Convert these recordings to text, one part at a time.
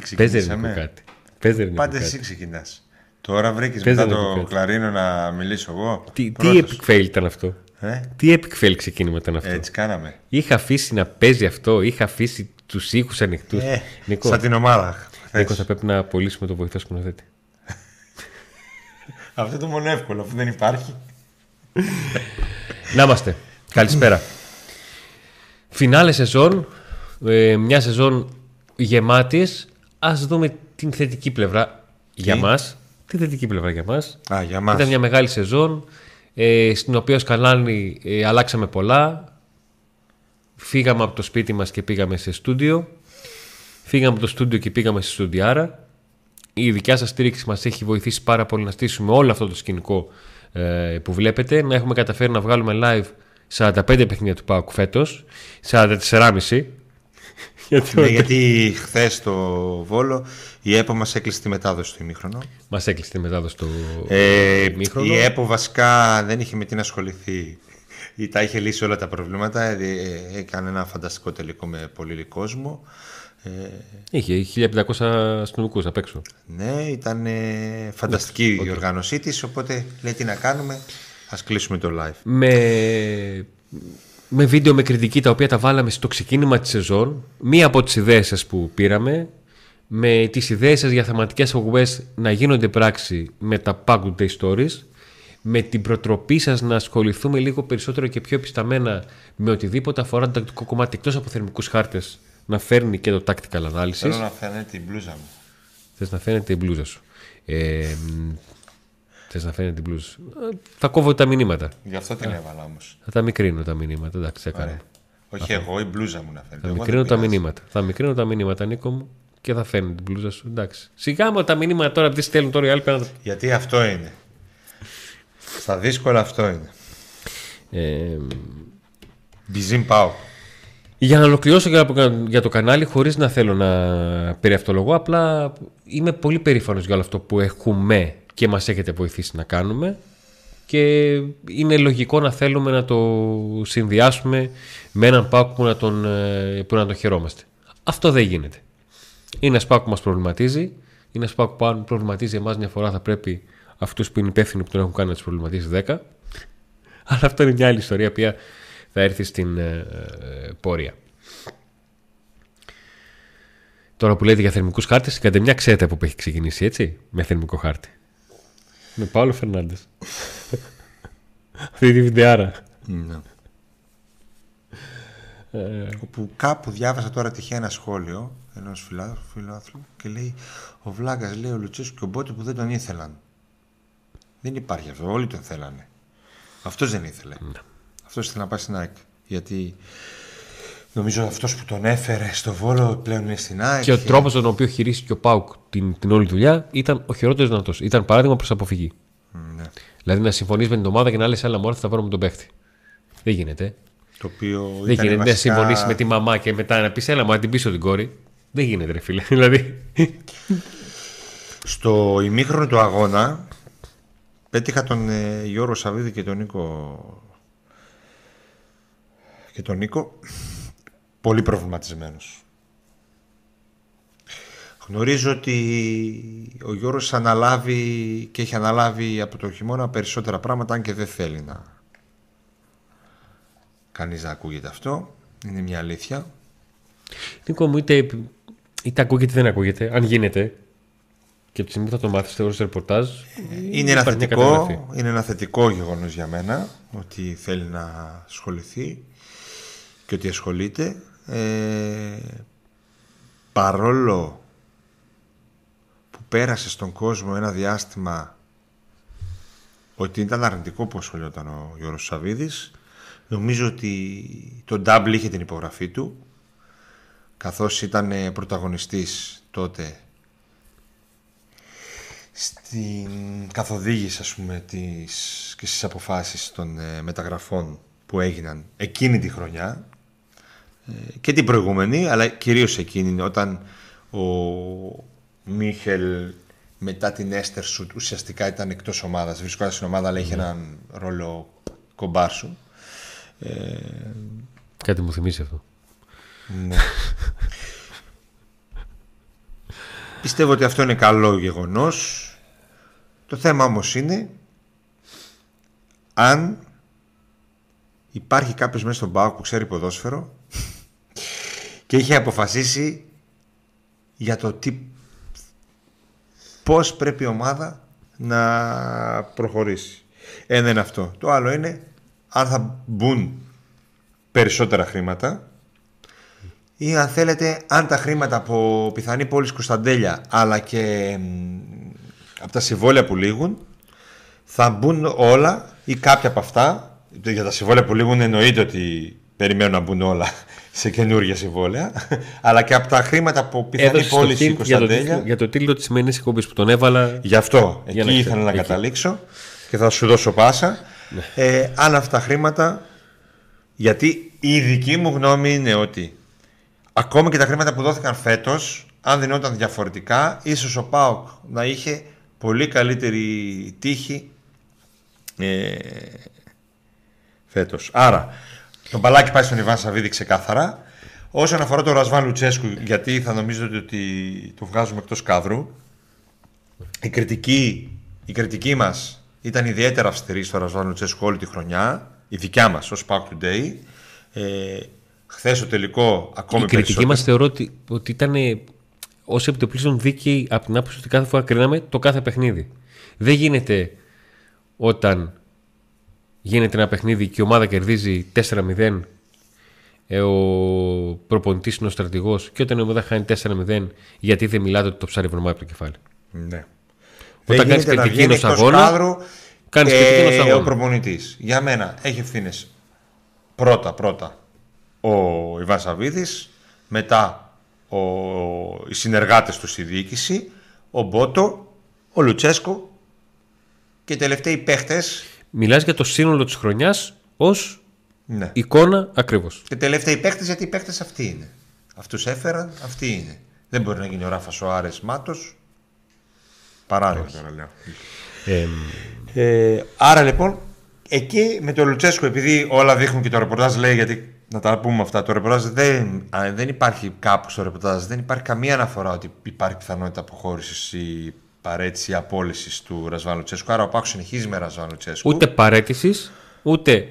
Τι Πες ρε ξεκινήσαμε; Νίκο κάτι. Πες ρε Νίκο Πάντα κάτι. εσύ ξεκινάς. Τώρα βρήκες Πες μετά να το το κάτι. κλαρίνο να μιλήσω εγώ; Τι, τι Πρώτος. epic fail ήταν αυτό; Ε, Τι epic fail ξεκίνημα ήταν αυτό; έτσι κάναμε. Είχα αφήσει να παίζει αυτό, είχα αφήσει τους ήχους ανοιχτούς. Ε, Νίκο, Σαν την ομάδα. Νίκο, χθες. θα πρέπει να απολύσουμε το βοηθό σκηνοθέτη. Αυτό το μόνο εύκολο αφού δεν υπάρχει. Να είμαστε. Καλησπέρα. Φινάλε σεζόν. ε, μια σεζόν γεμάτης. Α δούμε την θετική πλευρά για μας. Τη θετική πλευρά για μας. Α, για μας. Ήταν μια μεγάλη σεζόν ε, στην οποία ως κανάλι ε, αλλάξαμε πολλά. Φύγαμε από το σπίτι μας και πήγαμε σε στούντιο. Φύγαμε από το στούντιο και πήγαμε σε στούντιάρα. Η δικιά σας στήριξη μας έχει βοηθήσει πάρα πολύ να στήσουμε όλο αυτό το σκηνικό ε, που βλέπετε. Να έχουμε καταφέρει να βγάλουμε live 45 παιχνίδια του ΠΑΟΚ φέτος. 44,5. Γιατί Ναι, γιατί χθες στο Βόλο η ΕΠΟ μας έκλεισε τη μετάδοση του ημίχρονο. μας έκλεισε τη μετάδοση του Ε, ημίχρονο. η ΕΠΟ βασικά δεν είχε με τι να ασχοληθεί. Ή τα είχε λύσει όλα τα προβλήματα. Ε, ε, έκανε ένα φανταστικό τελικό με πολύ κόσμο. Ε, Είχε 1500 αστυνομικούς απ' έξω. ναι, ήταν ε, φανταστική η οργάνωσή της. Οπότε λέει τι να κάνουμε. Α κλείσουμε το live. με, με βίντεο με κριτική τα οποία τα βάλαμε στο ξεκίνημα της σεζόν μία από τις ιδέες σας που πήραμε με τις ιδέες σας για θεματικές αγωγές να γίνονται πράξη με τα Pack Good Day Stories με την προτροπή σας να ασχοληθούμε λίγο περισσότερο και πιο επισταμένα με οτιδήποτε αφορά το τακτικό κομμάτι εκτός από θερμικούς χάρτες να φέρνει και το tactical analysis Θέλω να φαίνεται την μπλούζα μου. Θες να φαίνεται η μπλούζα σου ε, μ, Θες να φαίνεται η μπλούζα σου Ε, Θα κόβω τα μηνύματα Γι' αυτό την έβαλα όμως. θα τα μικρύνω τα μηνύματα, εντάξει, θα κάνω. Όχι εγώ, η μπλούζα μου να φαίνεται. Θα Εγώ μικρύνω δεν τα πειράζει. μηνύματα. Θα μικρύνω τα μηνύματα, Νίκο μου, και θα φαίνεται την μπλούζα σου. Εντάξει. Σιγά μου τα μηνύματα τώρα, τι στέλνουν τώρα οι άλλοι πέρα. Γιατί αυτό είναι. Στα δύσκολα αυτό είναι. Ε, Μπιζίν πάω. για να ολοκληρώσω για, για το κανάλι, χωρίς να θέλω να περιαυτολογώ, απλά είμαι πολύ περήφανος για όλο αυτό που έχουμε και μας έχετε βοηθήσει να κάνουμε. Και είναι λογικό να θέλουμε να το συνδυάσουμε με έναν πάκο που να τον, ε, που να τον χαιρόμαστε. Αυτό δεν γίνεται. Είναι ένας σπάκο που μας προβληματίζει. Είναι ένας σπάκο που αν προβληματίζει εμάς μια φορά θα πρέπει αυτούς που είναι υπεύθυνοι που τον έχουν κάνει να τους προβληματίσει 10. Αλλά αυτό είναι μια άλλη ιστορία που θα έρθει στην ε, ε, πορεία. Τώρα που λέτε για θερμικούς χάρτες, κάντε μια ξέρετε από που έχει ξεκινήσει, έτσι, με θερμικό χάρτη. Με Παύλο Φερνάντες. Αυτή τη βιντεάρα. Ναι. Όπου κάπου διάβασα τώρα τυχαία ένα σχόλιο ενός φιλάθλου και λέει Ο Βλάγκα λέει ο Λουτσέσκου και ο Μπότο που δεν τον ήθελαν. Δεν υπάρχει αυτό. Όλοι τον θέλανε. Αυτός δεν ήθελε. Αυτός ήθελε να πάει στην ΑΕΚ. Γιατί νομίζω αυτός που τον έφερε στο Βόλο πλέον είναι στην ΑΕΚ. Και ο τρόπος τον οποίο χειρίστηκε ο Πάουκ την, την όλη δουλειά ήταν ο χειρότερος δυνατός. Ήταν παράδειγμα προς αποφυγή. Ναι. Δηλαδή να συμφωνείς με την ομάδα και να λες: Άλλα μόρφα θα βρούμε τον παίχτη. Δεν γίνεται. Το οποίο Δεν ήταν γίνεται να βασικά- συμφωνήσει με τη μαμά και μετά να πεις: Έλα, μα την πίσω την κόρη. Δεν γίνεται, ρε φίλε. δηλαδή. Στο ημίχρονο του αγώνα πέτυχα τον ε, Γιώργο Σαββίδη και τον Νίκο και τον Νίκο πολύ προβληματισμένος. Γνωρίζω ότι ο Γιώργος αναλάβει και έχει αναλάβει από το χειμώνα περισσότερα πράγματα αν και δεν θέλει να κανείς να ακούγεται αυτό. Είναι μια αλήθεια. Νίκο μου, είτε, είτε ακούγεται είτε δεν ακούγεται, αν γίνεται. Και από τη στιγμή που θα το μάθεις στο ρεπορτάζ. Είναι ένα, υπάρχει μια θετικό, καταγραφή. είναι ένα θετικό γεγονός για μένα ότι θέλει να ασχοληθεί και ότι ασχολείται. Ε, παρόλο που πέρασε στον κόσμο ένα διάστημα ότι ήταν αρνητικό που ασχολιόταν ο Γιώργος Σαββίδης νομίζω ότι το Double είχε την υπογραφή του καθώς ήταν ε, πρωταγωνιστής τότε στην καθοδήγηση ας πούμε της, και στις αποφάσεις των ε, μεταγραφών που έγιναν εκείνη τη χρονιά. ε, και την προηγούμενη αλλά κυρίως εκείνη όταν ο Μίχελ μετά την Έστερ Σουτ ουσιαστικά ήταν εκτός ομάδας βρισκόταν στην ομάδα αλλά είχε έναν ρόλο κομπάρσου Κάτι μου θυμίζει αυτό. ναι. Πιστεύω ότι αυτό είναι καλό γεγονός. Το θέμα όμως είναι αν υπάρχει κάποιος μέσα στον ΠΑΟΚ που ξέρει ποδόσφαιρο και είχε αποφασίσει για το τι πώς πρέπει η ομάδα να προχωρήσει. Ένα είναι αυτό. Το άλλο είναι αν θα μπουν περισσότερα χρήματα ή αν θέλετε αν τα χρήματα από πιθανή πόλη Κωνσταντέλια αλλά και από τα συμβόλαια που λήγουν θα μπουν όλα ή κάποια από αυτά για τα συμβόλαια που λήγουν εννοείται ότι περιμένουν να μπουν όλα σε καινούργια συμβόλαια αλλά και από τα χρήματα από πιθανή πώληση Κωνσταντέλια. για το τίτλο της σημερινής εκπομπής που τον έβαλα. Γι' αυτό. Εκεί να ήθελα να καταλήξω και θα σου δώσω πάσα. Ναι. ε, αν αυτά τα χρήματα γιατί η δική μου γνώμη είναι ότι ακόμη και τα χρήματα που δόθηκαν φέτος αν δινόταν διαφορετικά ίσως ο ΠΑΟΚ να είχε πολύ καλύτερη τύχη ε, φέτος. Άρα, το μπαλάκι πάει στον Ιβάν Σαββίδη ξεκάθαρα. Όσον αφορά τον Ρασβάν Λουτσέσκου, γιατί θα νομίζετε ότι το βγάζουμε εκτός κάδρου, η κριτική, η κριτική μας ήταν ιδιαίτερα αυστηρή στο Ρασβάν Λουτσέσκου όλη τη χρονιά, η δικιά μας ως Pack Today. Ε, Χθες το τελικό ακόμη Η κριτική μας θεωρώ ότι, ότι ήταν ως επιτοπλίστων δίκαιη από την άποψη ότι κάθε φορά κρίναμε το κάθε παιχνίδι. Δεν γίνεται όταν γίνεται ένα παιχνίδι και η ομάδα κερδίζει 4-0 ε, ο προπονητής είναι ο στρατηγός και όταν η ομάδα χάνει 4-0 γιατί δεν μιλάτε ότι το ψάρι βρωμάει από το κεφάλι. Ναι. Όταν κάνεις κριτική ενός αγώνα, κάνεις κριτική ενός αγώνα. Ο προπονητής για μένα έχει ευθύνες πρώτα πρώτα ο Ιβάν Σαββίδης, μετά ο, οι συνεργάτες του στη διοίκηση, ο Μπότο, ο Λουτσέσκο και οι τελευταίοι παίχτες. Μιλάς για το σύνολο της χρονιάς ως ναι. εικόνα ακριβώς. Και τελευταίοι παίχτες γιατί οι παίχτες αυτοί είναι. Αυτούς έφεραν, αυτοί είναι. Δεν μπορεί να γίνει ο Ράφα ο Άρες Μάτος. Παράδειγμα. Ε, ε, άρα λοιπόν, εκεί με τον Λουτσέσκο, επειδή όλα δείχνουν και το ρεπορτάζ λέει γιατί να τα πούμε αυτά. Το ρεπορτάζ δεν, δεν υπάρχει κάπου στο ρεπορτάζ, δεν υπάρχει καμία αναφορά ότι υπάρχει πιθανότητα αποχώρησης ή παρέτηση ή απόλυσης του Ρασβάνου Τσέσκου. Άρα ο Πάκος συνεχίζει με Ρασβάνου Τσέσκου. Ούτε παρέτησης, ούτε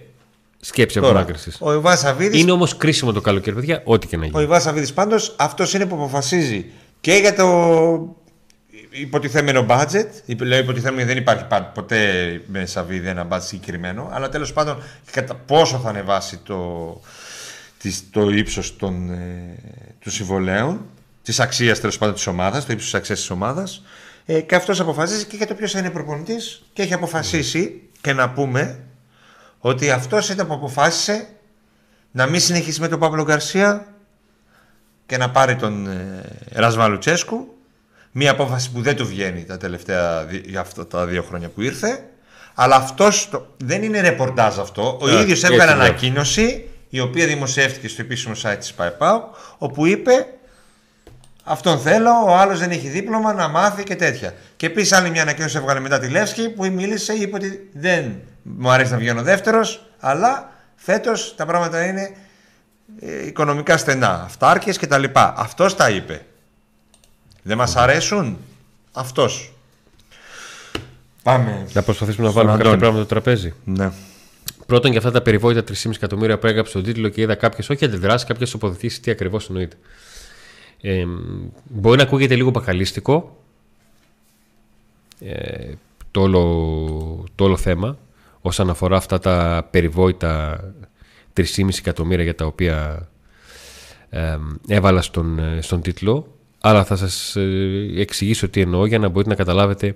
σκέψη απονάκριση. Ο Ιβάν Σαββίδη. Είναι όμως κρίσιμο το καλοκαίρι, παιδιά, ό,τι και να γίνει. Ο Ιβάν Σαββίδης πάντως αυτός είναι που αποφασίζει και για το υποτιθέμενο budget. Λέω υποτιθέμενο δεν υπάρχει ποτέ με Σαββίδη ένα budget συγκεκριμένο. Αλλά τέλος πάντων κατά πόσο θα ανεβάσει το, το ύψος των, ε, των συμβολέων, της αξίας τέλος πάντων της ομάδας, το ύψος της αξίας της ομάδας ε, και αυτός αποφασίζει και για το ποιος θα είναι προπονητής και έχει αποφασίσει και να πούμε ότι αυτός ήταν που αποφάσισε να μην συνεχίσει με τον Παύλο Γκαρσία και να πάρει τον ε, Ρασβά Λουτσέσκου Μία απόφαση που δεν του βγαίνει τα τελευταία για αυτά τα δύο χρόνια που ήρθε. Αλλά αυτός δεν είναι ρεπορτάζ αυτό. Ο ε, ίδιος έβγαλε ανακοίνωση η οποία δημοσιεύτηκε στο επίσημο site της ΠΑΕΠΑΟ όπου είπε αυτόν θέλω, ο άλλος δεν έχει δίπλωμα να μάθει και τέτοια. Και επίσης άλλη μια ανακοίνωση έβγαλε μετά τη Λεύσκη που μίλησε, είπε ότι δεν μου αρέσει να βγαίνω δεύτερος, αλλά φέτος τα πράγματα είναι ε, οικονομικά στενά, αυτάρκειες και τα λοιπά. Αυτός τα είπε. Δεν μας αρέσουν; Αυτός. Πάμε. Να προσπαθήσουμε να βάλουμε κάποια πράγματα στο τραπέζι. Ναι. Πρώτον, για αυτά τα περιβόητα 3,5 εκατομμύρια που έγραψε τον τίτλο και είδα κάποιε όχι αντιδράσει, κάποιε τοποθετήσει τι ακριβώς εννοείται. Ε, μπορεί να ακούγεται λίγο μπακαλίστικο ε, το, όλο, το όλο θέμα όσον αφορά αυτά τα περιβόητα 3,5 εκατομμύρια για τα οποία ε, έβαλα στον, στον τίτλο αλλά θα σας ε, εξηγήσω τι εννοώ για να μπορείτε να καταλάβετε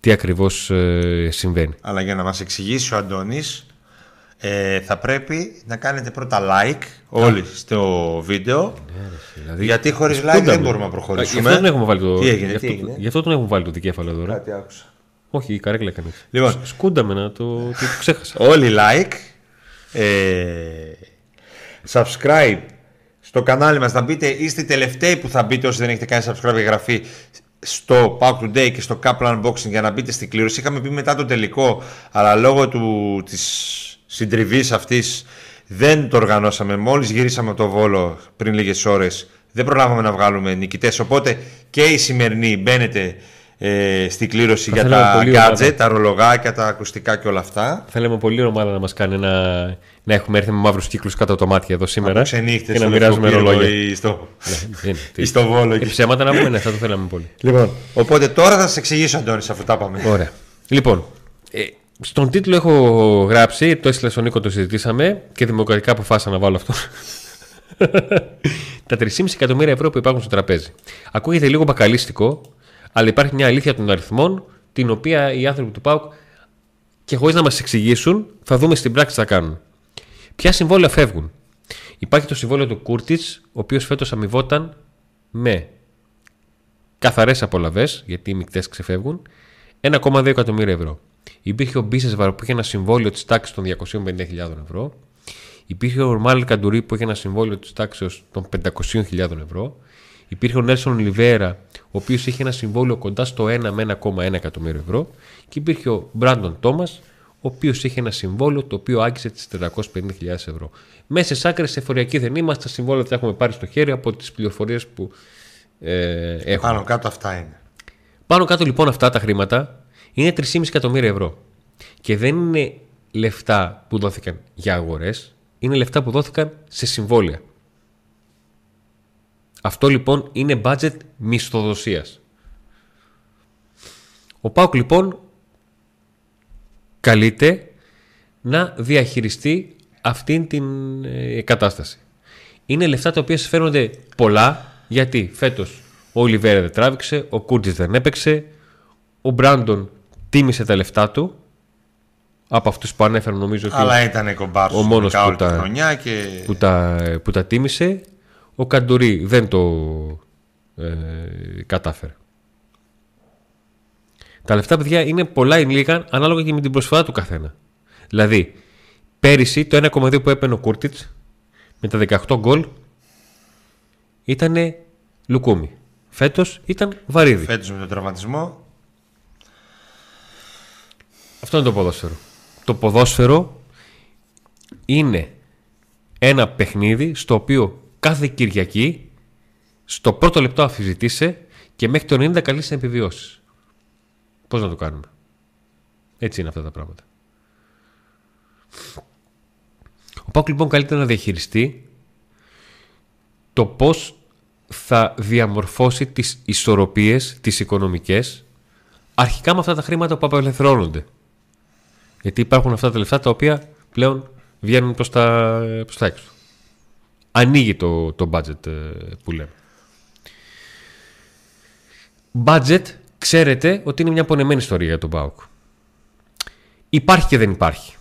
τι ακριβώς ε, συμβαίνει. Αλλά για να μας εξηγήσει ο Αντώνης ε, θα πρέπει να κάνετε πρώτα like όλοι στο βίντεο. Ναι, δηλαδή, γιατί χωρίς like δεν μπορούμε να προχωρήσουμε. Γι' αυτό τον έχουμε βάλει το, τι έγινε, τι έγινε; Γι αυτό τον έχουμε βάλει το δικέφαλο εδώ. Κάτι άκουσα. Όχι, η καρέκλα κανεί. Λοιπόν, σκούνταμε να το, το ξέχασα. Όλοι like. Ε, subscribe στο κανάλι μας να μπείτε, είστε οι τελευταίοι που θα μπείτε όσοι δεν έχετε κάνει subscribe και εγγραφή στο Pack Today και στο Kaplan Unboxing για να μπείτε στην κλήρωση. Είχαμε πει μετά το τελικό, αλλά λόγω του, της συντριβής αυτής δεν το οργανώσαμε. Μόλις γυρίσαμε το βόλο πριν λίγες ώρες, Δεν προλάβαμε να βγάλουμε νικητές. Οπότε και η σημερινή μπαίνετε ε, στην κλήρωση για τα gadget, τα ρολογάκια, τα ακουστικά και όλα αυτά. Θέλαμε πολύ ομάδα να μας κάνει ένα, να έχουμε έρθει με μαύρους κύκλους κάτω από το μάτι εδώ σήμερα. και να μοιράζουμε ρολόγια. Στο... ναι, στο βόλο. Και ψέματα να πούμε, ναι, θα το θέλαμε πολύ. Λοιπόν, οπότε τώρα θα σας εξηγήσω, Αντώνης, αφού τα πάμε. Ωραία. Λοιπόν, ε, στον τίτλο έχω γράψει, το έστειλα στον Νίκο, το συζητήσαμε και δημοκρατικά αποφάσισα να βάλω αυτό. τα 3,5 εκατομμύρια ευρώ που υπάρχουν στο τραπέζι. Ακούγεται λίγο μπακαλίστικο, αλλά υπάρχει μια αλήθεια των αριθμών, την οποία οι άνθρωποι του ΠΑΟΚ και χωρίς να μας εξηγήσουν, θα δούμε στην πράξη τι θα κάνουν. Ποια συμβόλαια φεύγουν; Υπάρχει το συμβόλαιο του Κούρτιτς, ο οποίος φέτος αμοιβόταν με καθαρές απολαυέ, γιατί οι μεικτές ξεφεύγουν, 1,2 εκατομμύρια ευρώ. Υπήρχε ο Μπίσεσβαρ που είχε ένα συμβόλαιο της τάξης των 250.000 ευρώ. Υπήρχε ο Ορμάλ Καντουρί που είχε ένα συμβόλαιο της τάξης των 500.000 ευρώ. Υπήρχε ο Νέλσον Λιβέρα, ο οποίος είχε ένα συμβόλαιο κοντά στο 1 με 1,1 εκατομμύριο ευρώ. Και υπήρχε ο Μπράντον Τόμας, ο οποίος είχε ένα συμβόλαιο το οποίο άγγισε τις 450.000 ευρώ. Μέσα σε άκρες εφοριακή δεν είμαστε, τα συμβόλαια τα έχουμε πάρει στο χέρι από τις πληροφορίες που ε, έχουμε. Πάνω κάτω αυτά είναι. Πάνω κάτω λοιπόν αυτά τα χρήματα είναι 3,5 εκατομμύρια ευρώ. Και δεν είναι λεφτά που δόθηκαν για αγορές, είναι λεφτά που δόθηκαν σε συμβόλαια. Αυτό λοιπόν είναι budget μισθοδοσίας. Ο Πάουκ λοιπόν καλείται να διαχειριστεί αυτήν την ε, κατάσταση. Είναι λεφτά τα οποία φέρνονται πολλά γιατί φέτος ο Ολιβέρα δεν τράβηξε, ο Κούρτις δεν έπαιξε, ο Μπράντον τίμησε τα λεφτά του από αυτούς που ανέφεραν νομίζω Αλλά ήταν κομπάρσος ο μόνος που τα, χρονιά και... που, τα, που τα τίμησε ο Καντουρί δεν το ε, κατάφερε. Τα λεφτά, παιδιά, είναι πολλά ή λίγα ανάλογα και με την προσφορά του καθένα. Δηλαδή, πέρυσι το 1,2 που έπαιρνε ο Κούρτιτς με τα 18 γκολ ήταν λουκούμι. Φέτος ήταν βαρύδι. Φέτος με τον τραυματισμό. Αυτό είναι το ποδόσφαιρο. Το ποδόσφαιρο είναι ένα παιχνίδι στο οποίο κάθε Κυριακή στο πρώτο λεπτό αφιζητήσε και μέχρι το 90 καλεί να επιβιώσεις. Πώς να το κάνουμε; Έτσι είναι αυτά τα πράγματα. Ο Πάκου λοιπόν καλείται να διαχειριστεί το πώς θα διαμορφώσει τις ισορροπίες, τις οικονομικές, αρχικά με αυτά τα χρήματα που απελευθερώνονται. Γιατί υπάρχουν αυτά τα λεφτά τα οποία πλέον βγαίνουν προς τα, προς τα έξω ανοίγει το, το budget ε, που λέμε. Budget, ξέρετε ότι είναι μια πονεμένη ιστορία για τον Μπάουκ. Υπάρχει και δεν υπάρχει.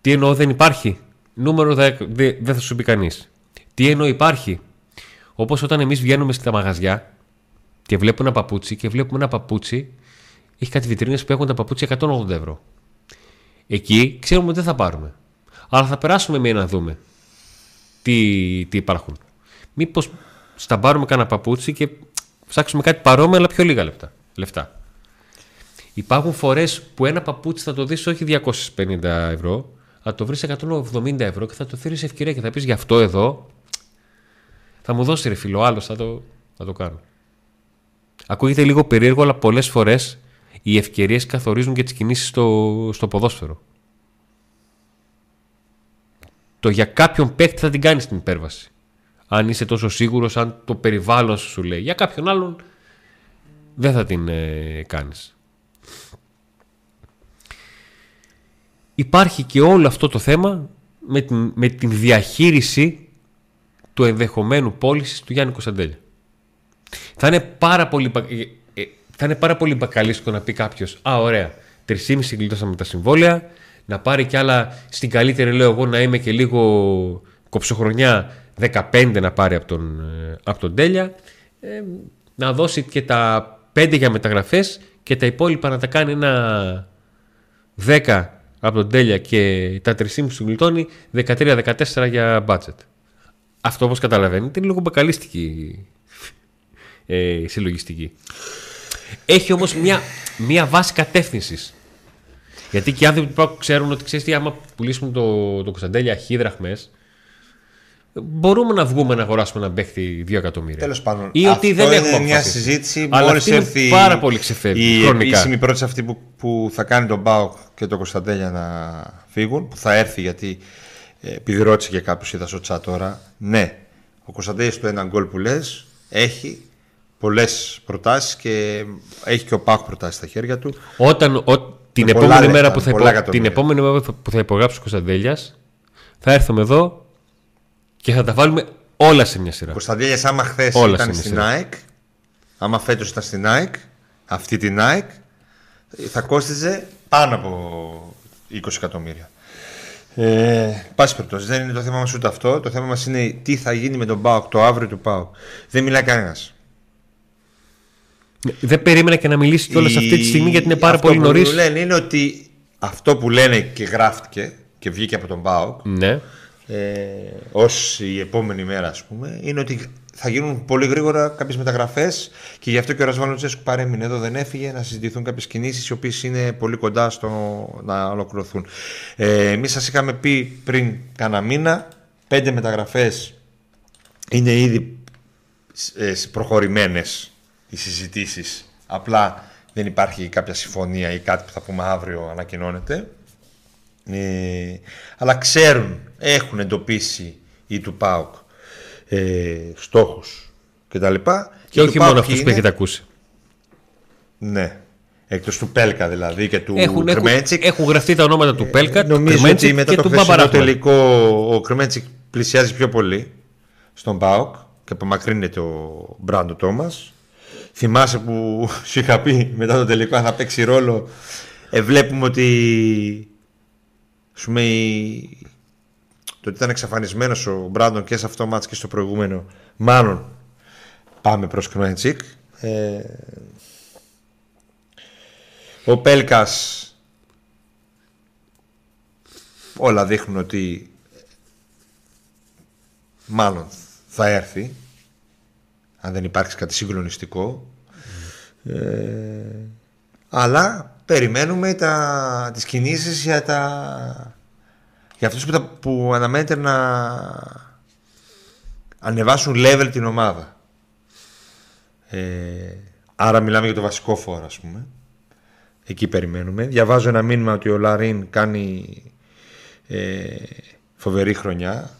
Τι εννοώ δεν υπάρχει; Νούμερο δεν θα σου πει κανείς. Τι εννοώ υπάρχει; Όπως όταν εμείς βγαίνουμε στα μαγαζιά και βλέπουμε ένα παπούτσι και βλέπουμε ένα παπούτσι, έχει κάτι βιτρίνες που έχουν τα παπούτσια 180 ευρώ. Εκεί ξέρουμε ότι δεν θα πάρουμε. Αλλά θα περάσουμε μία να δούμε τι, τι υπάρχουν. Μήπως σταμπάρουμε κανένα παπούτσι και ψάξουμε κάτι παρόμοιο, αλλά πιο λίγα λεπτά, λεφτά. Υπάρχουν φορές που ένα παπούτσι θα το δεις όχι 250 ευρώ, θα το βρεις 170 ευρώ και θα το θέλει ευκαιρία και θα πεις γι' αυτό εδώ θα μου δώσει ρε φίλο, άλλο θα το, θα το κάνω. Ακούγεται λίγο περίεργο, αλλά πολλές φορές οι ευκαιρίες καθορίζουν και τις κινήσεις στο, στο ποδόσφαιρο το για κάποιον παίκτη θα την κάνεις την υπέρβαση. Αν είσαι τόσο σίγουρος, αν το περιβάλλον σου λέει. Για κάποιον άλλον δεν θα την ε, κάνεις. Υπάρχει και όλο αυτό το θέμα με την, με την διαχείριση του ενδεχομένου πώλησης του Γιάννη Κωνσταντέλια. Θα είναι πάρα πολύ, ε, ε, θα είναι πάρα πολύ μπακαλίστικο να πει κάποιος: Α, ωραία, 3,5 γλιτώσαμε τα συμβόλαια, να πάρει κι άλλα στην καλύτερη λέω εγώ να είμαι και λίγο κοψοχρονιά 15 να πάρει από τον, ε, από τον Τέλια ε, να δώσει και τα 5 για μεταγραφές και τα υπόλοιπα να τα κάνει ένα 10 από τον Τέλια και τα 3,5 του γλιτώνει 13-14 για budget. Αυτό όπως καταλαβαίνετε είναι λίγο μπακαλίστικη ε, συλλογιστική. Έχει όμως μια, μια βάση κατεύθυνσης γιατί και οι άνθρωποι που ξέρουν ότι ξέρεις τι, άμα πουλήσουμε το, το Κωνσταντέλια χίδραχμες, μπορούμε να βγούμε να αγοράσουμε ένα παίχτη 2 εκατομμύρια. Τέλος πάντων. Ή ότι αυτό δεν είναι έχουμε μια αποφασίσει. συζήτηση Αλλά μόλις αυτή είναι έρθει. πάρα πολύ ξεφεύγει Η χρονικά. επίσημη πρόταση αυτή που, που θα κάνει τον Μπάουκ και τον Κωνσταντέλια να φύγουν, που θα έρθει γιατί ε, επειδή ρώτησε και κάποιος, είδα στο chat τώρα. Ναι, ο Κωνσταντέλιας το ένα γκολ που λες έχει πολλές προτάσεις και έχει και ο Πάουκ προτάσεις στα χέρια του. Όταν, ο, την, Με πολλά επόμενη λεπτά, μέρα που θα πολλά υπο- την εκατομμύρια. επόμενη μέρα που θα- που θα υπογράψει ο Κωνσταντέλιας θα έρθουμε εδώ και θα τα βάλουμε όλα σε μια σειρά. Ο Κωνσταντέλιας, άμα χθες Όλα ήταν στην στην σειρά. ΑΕΚ, άμα φέτος ήταν στην ΑΕΚ, αυτή την ΑΕΚ, θα κόστιζε πάνω από 20 εκατομμύρια. Ε, πάση περιπτώσει, δεν είναι το θέμα μας ούτε αυτό. Το θέμα μας είναι τι θα γίνει με τον Πάοκ, το αύριο του Πάοκ. Δεν μιλάει κανένας. Δεν περίμενα και να μιλήσει κιόλας αυτή τη στιγμή γιατί είναι πάρα αυτό πολύ που νωρίς. λένε είναι ότι αυτό που λένε και γράφτηκε και βγήκε από τον Πάοκ Ναι. ε, ως η επόμενη μέρα ας πούμε είναι ότι θα γίνουν πολύ γρήγορα κάποιες μεταγραφές και γι' αυτό και ο Ρασβάνο Τσέσκου παρέμεινε εδώ δεν έφυγε να συζητηθούν κάποιες κινήσεις οι οποίες είναι πολύ κοντά στο να ολοκληρωθούν ε, εμείς σας είχαμε πει πριν κάνα μήνα πέντε μεταγραφές είναι ήδη ε, προχωρημένες οι συζητήσεις απλά δεν υπάρχει κάποια συμφωνία ή κάτι που θα πούμε αύριο ανακοινώνεται ε, αλλά ξέρουν, έχουν εντοπίσει οι του ΠΑΟΚ ε, στόχους και τα λοιπά. Και οι όχι του ΠΑΟΚ μόνο αυτούς που είναι- έχετε ακούσει. Ναι. Εκτός του Πέλκα δηλαδή και του Έχουν, έχουν, Κρμέντσικ. έχουν γραφτεί τα ονόματα του Πέλκα, του Νομίζω Κρμέντσικ ότι μετά και το του χθεσινό Μπαμπαράχμαν. τελικό ο Κρμέντσικ πλησιάζει πιο πολύ στον ΠΑΟΚ και απομακρύνεται ο Μπράντο Τόμας. Θυμάσαι που σου είχα πει μετά το τελικό αν θα παίξει ρόλο. Ε, βλέπουμε ότι ας πούμε, η- το ότι ήταν εξαφανισμένος ο Μπράντον και σε αυτό το μάτς και στο προηγούμενο μάλλον πάμε προς Κρμέντσικ. Ε, ο Πέλκας όλα δείχνουν ότι μάλλον θα έρθει αν δεν υπάρξει κάτι συγκλονιστικό. Ε, αλλά περιμένουμε τα, τις κινήσεις για, τα, για αυτούς που, τα, που αναμένεται να ανεβάσουν level την ομάδα. Ε, άρα μιλάμε για το βασικό φόρο ας πούμε. Εκεί περιμένουμε. Διαβάζω ένα μήνυμα ότι ο Λαρίν κάνει ε, φοβερή χρονιά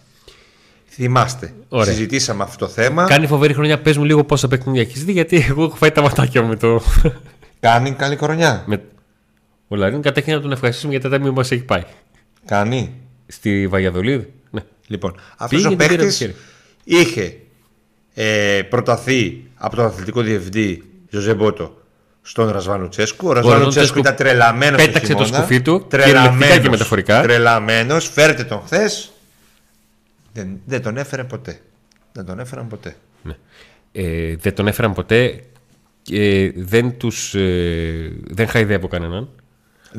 θυμάστε Ωραία. συζητήσαμε αυτό το θέμα Κάνει φοβερή χρονιά. Πες μου λίγο πόσα παιχνίδια έχεις δει, γιατί εγώ έχω φάει τα ματάκια μου με το. κάνει καλή χρονιά με... Ο Λαρίν κατέχει να τον ευχαριστήσουμε για τα ταμεία που μας έχει πάει. κάνει Στη Βαγιαδολίδ. Ναι. Λοιπόν, αυτός Πήγε, ο την πήρε παίκτη από το είχε ε, προταθεί από τον αθλητικό διευθυντή Ζωζέ Μπότο στον Ρασβάνο Τσέσκου. Ο Ρασβάνο Ρασβάνο Τσέσκου Τσέσκου ήταν τρελαμένος. πέταξε το σκουφί του, κυριολεκτικά και μεταφορικά. Τρελαμένος, φέρτε τον χθες. Δεν, δεν τον έφερε ποτέ. Δεν τον έφεραν ποτέ. Ναι. Ε, δεν τον έφεραν ποτέ. Ε, δεν τους ε, δεν χαϊδεύω κανέναν.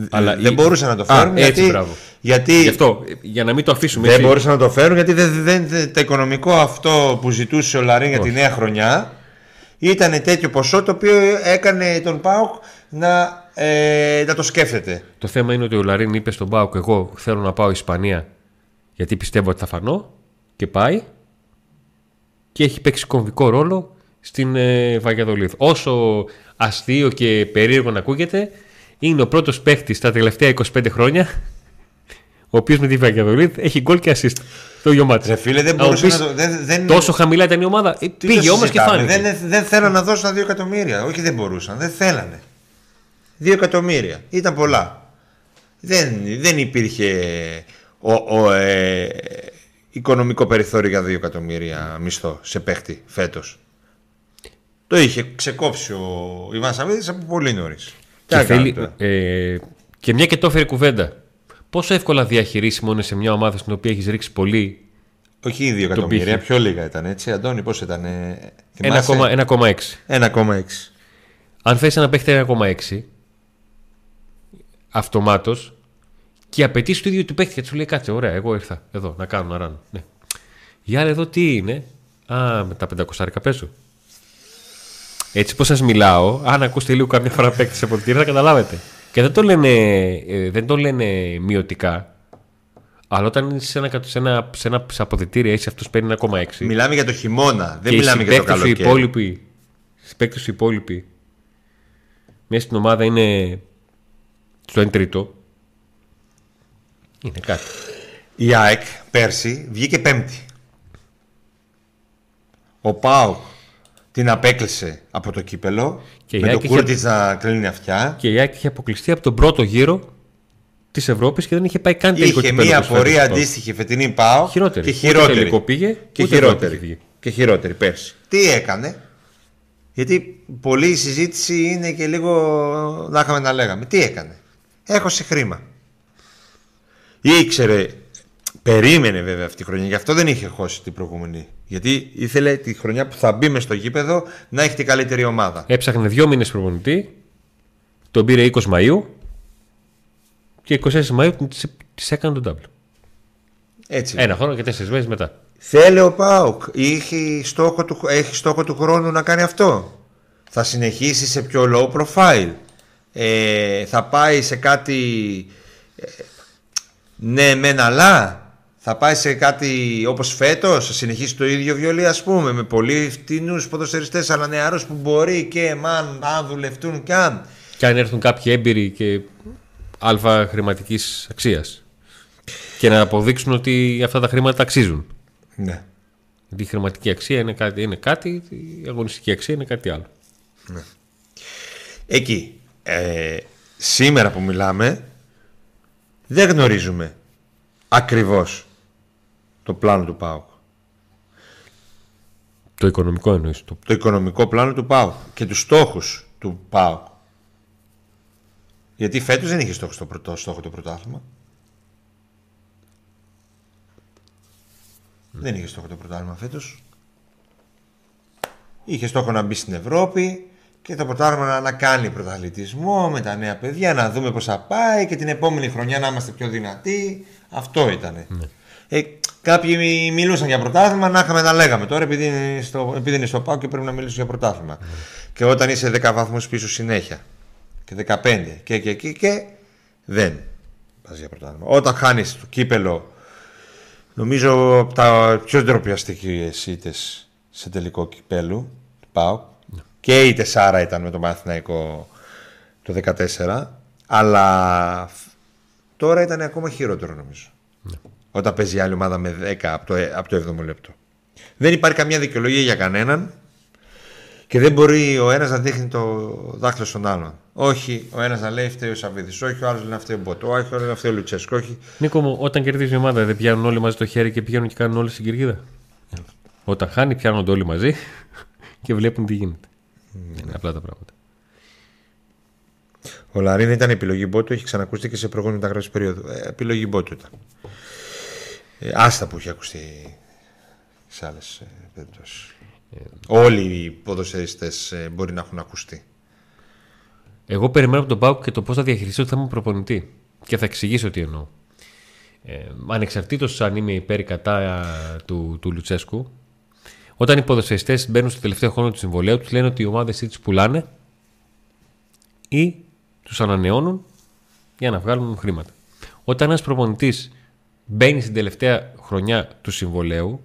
Αλλά δεν η- μπορούσαν να το Α, φέρουν έτσι, γιατί, μπράβο. γιατί Γι' αυτό, ε, για να μην το αφήσουμε δεν έτσι, μπορούσαν να το φέρουν γιατί δεν, δεν, δεν- το οικονομικό αυτό που ζητούσε ο Λαρίν για τη νέα χρονιά ήταν τέτοιο ποσό το οποίο έκανε τον ΠΑΟΚ να, ε, να το σκέφτεται. Το θέμα είναι ότι ο Λαρίν είπε στον Πάοκ: Εγώ θέλω να πάω Ισπανία γιατί πιστεύω ότι θα φανώ. Και πάει. Και έχει παίξει κομβικό ρόλο στην ε, Βαγιαδολίδ. Όσο αστείο και περίεργο να ακούγεται, είναι ο πρώτος παίχτη τα τελευταία 25 χρόνια ο οποίος με τη Βαγιαδολίδ έχει γκολ και assist. Το ίδιο μάτι. Ρε φίλε, δεν Να μπορούσε μου να πεις, το. Δεν, δεν, Τόσο χαμηλά ήταν η ομάδα. Ε, τι πήγε το όμως και συζητάμε. φάνηκε. Δεν, δεν θέλαν να δώσουν τα 2 εκατομμύρια. Όχι, δεν μπορούσαν. Δεν θέλανε. 2 εκατομμύρια. Ήταν πολλά. Δεν, δεν υπήρχε ο, ο, ε, οικονομικό περιθώριο για 2 εκατομμύρια μισθό σε παίχτη φέτος. Το είχε ξεκόψει ο Ιβάν Σαββίδης από πολύ νωρίς. Και, θέλει, ε, και μια και το έφερε κουβέντα. Πόσο εύκολα διαχειρίσιμο είναι σε μια ομάδα στην οποία έχεις ρίξει πολύ Όχι 2 εκατομμύρια, πιο λίγα ήταν έτσι. Αντώνη, πώς ήταν. ε, θυμάσαι; 1,6. 1,6. Αν θες ένα παίχτη 1,6 αυτομάτως και απαιτήσεις του ίδιου του παίχτη, γιατί σου λέει κάτσε, ωραία, εγώ ήρθα εδώ να κάνω να ράνω. Ναι. Η άλλη εδώ τι είναι; Α, με τα 500 παίζω. Έτσι πως σας μιλάω, αν ακούσετε λίγο καμιά φορά παίκτη σε πολιτήρια θα καταλάβετε. Και δεν το λένε, ε, δεν το λένε μειωτικά, Αλλά όταν είσαι σε ένα, σε ένα, σε ένα σε αποδητήρια είσαι αυτός παίρνει 1,6. Μιλάμε για το χειμώνα, δεν και μιλάμε οι για το συμπαίκτες σου οι καλοκαίρι. υπόλοιποι, οι συμπαίκτες σου οι υπόλοιποι μέσα στην ομάδα είναι στο 1 τρίτο. Είναι κάτι. Η ΑΕΚ πέρσι βγήκε πέμπτη. Ο ΠΑΟΚ την απέκλεισε από το κύπελο Και η με ΑΕΚ το είχε- Κούρτιτς να κλείνει αυτιά. Και η ΑΕΚ είχε αποκλειστεί από τον πρώτο γύρο της Ευρώπης και δεν είχε πάει καν τελικό Είχε κυπέλλο μία όπως φέτος πορεία ο ΠΑΟΚ. αντίστοιχη φετινή ΠΑΟΚ Χειρότερη. και Ούτε χειρότερη. τελικό πήγε, και ούτε χειρότερη. Ευρώπη πήγε. Και χειρότερη πέρσι. Τι έκανε. Γιατί πολλή η συζήτηση είναι και λίγο να είχαμε να λέγαμε. Τι έκανε. Έχωσε χρήμα. Ήξερε, περίμενε βέβαια αυτή τη χρονιά, γι' αυτό δεν είχε χώσει την προηγούμενη. Γιατί ήθελε τη χρονιά που θα μπει μες στο γήπεδο να έχει την καλύτερη ομάδα. Έψαχνε δύο μήνες προπονητή, τον πήρε 20 Μαου και 24 Μαου της έκανε τον double. Έτσι. Ένα χρόνο και τέσσερις μέρε μετά. Θέλει ο Πάουκ. Είχε στόχο του, έχει στόχο του χρόνου να κάνει αυτό. Θα συνεχίσει σε πιο low profile. Ε, θα πάει σε κάτι. Ε, ναι, μεν αλλά. Θα πάει σε κάτι όπως φέτος, θα συνεχίσει το ίδιο βιολί ας πούμε, με πολύ φτηνούς ποδοσφαιριστές αλλά νεαρούς που μπορεί και μαν, αν δουλευτούν κι αν. Και αν έρθουν κάποιοι έμπειροι και αλφα χρηματικής αξίας. Και να αποδείξουν ότι αυτά τα χρήματα αξίζουν. Ναι. Γιατί η χρηματική αξία είναι κάτι, είναι κάτι η αγωνιστική αξία είναι κάτι άλλο. Εκεί. Ε, σήμερα που μιλάμε δεν γνωρίζουμε ακριβώς το πλάνο του ΠΑΟΚ. Το οικονομικό εννοείς. Το... Το οικονομικό πλάνο του ΠΑΟΚ και τους στόχους του ΠΑΟΚ. Γιατί φέτος δεν είχε στόχο στο πρωτό, στόχο το πρωτάθλημα. Δεν είχε στόχο το πρωτάθλημα φέτος. Είχε στόχο να μπει στην Ευρώπη και το πρωτάθλημα να, να κάνει πρωταθλητισμό με τα νέα παιδιά, να δούμε πώς θα πάει και την επόμενη χρονιά να είμαστε πιο δυνατοί. Αυτό ήταν. Ε, κάποιοι μι- μιλούσαν για πρωτάθλημα, να είχαμε να λέγαμε. Τώρα επειδή είναι στο, επειδή είναι στο ΠΑΟ και πρέπει να μιλήσω για πρωτάθλημα. Και όταν είσαι 10 βαθμούς πίσω συνέχεια και 15 και και εκεί και δεν πας για πρωτάθλημα. Όταν χάνεις το κύπελο Νομίζω από τα πιο ντροπιαστικέ ήττε σε τελικό κυπέλου του ΠΑΟΚ. Και η τεσσάρα ήταν με το Μαθηναϊκό το 14. Αλλά φ- τώρα ήταν ακόμα χειρότερο νομίζω. Όταν παίζει η άλλη ομάδα με 10 από το, ε- από το 7ο λεπτό. Δεν υπάρχει καμία δικαιολογία για κανέναν και δεν μπορεί ο ένας να δείχνει το δάχτυλο στον άλλον. Όχι ο ένας να λέει φταίει ο Σαββίδης, όχι ο άλλος να φταίει ο Μπότο, όχι ο άλλος να φταίει ο Λουτσέσκο, όχι. Νίκο μου, όταν κερδίζει η ομάδα δεν πιάνουν όλοι μαζί το χέρι και πηγαίνουν και κάνουν όλοι στην κερκίδα. Όταν χάνει, πιάνονται όλοι μαζί και βλέπουν τι γίνεται. Είναι απλά τα πράγματα. Ο Λαρίν ήταν επιλογή Μπότου, έχει ξανακουστεί και σε προηγούμενη μεταγραφή περίοδο. Ε, επιλογή Μπότου ήταν. Ε, άστα που έχει ακουστεί σε άλλες ε, περιπτώσεις. Όλοι οι ποδοσφαιριστές ε, μπορεί να έχουν ακουστεί. Εγώ περιμένω από τον Πάουκ και το πώς θα διαχειριστεί το θέμα προπονητή. Και θα εξηγήσω τι εννοώ. Ε, Ανεξαρτήτως αν είμαι υπέρ ή κατά ε, του, του Λουτσέσκου, όταν οι ποδοσφαιριστές μπαίνουν στο τελευταίο χρόνο του συμβολέου, τους λένε ότι οι ομάδες ή του πουλάνε ή τους ανανεώνουν για να βγάλουν χρήματα. Όταν ένας προπονητής μπαίνει στην τελευταία χρονιά του συμβολέου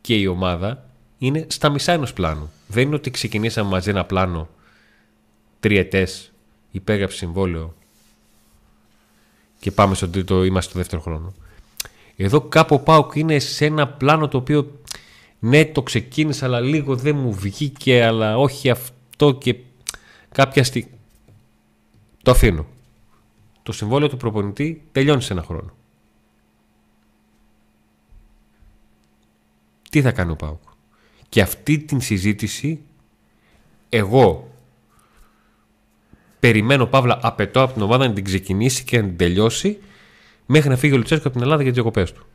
και η ομάδα είναι στα μισά ενός πλάνου. Δεν είναι ότι ξεκινήσαμε μαζί ένα πλάνο τριετέ, υπέγραψε συμβόλαιο και πάμε στον τρίτο, είμαστε στο δεύτερο χρόνο. Εδώ κάπου ο Πάουκ είναι σε ένα πλάνο το οποίο ναι το ξεκίνησα αλλά λίγο δεν μου βγήκε αλλά όχι αυτό και κάποια στιγμή το αφήνω. Το συμβόλαιο του προπονητή τελειώνει σε ένα χρόνο. Τι θα κάνει ο Πάουκ. Και αυτή την συζήτηση εγώ περιμένω Παύλα απαιτώ από την ομάδα να την ξεκινήσει και να την τελειώσει μέχρι να φύγει ο Λουτσέσκο από την Ελλάδα για τις διακοπές του.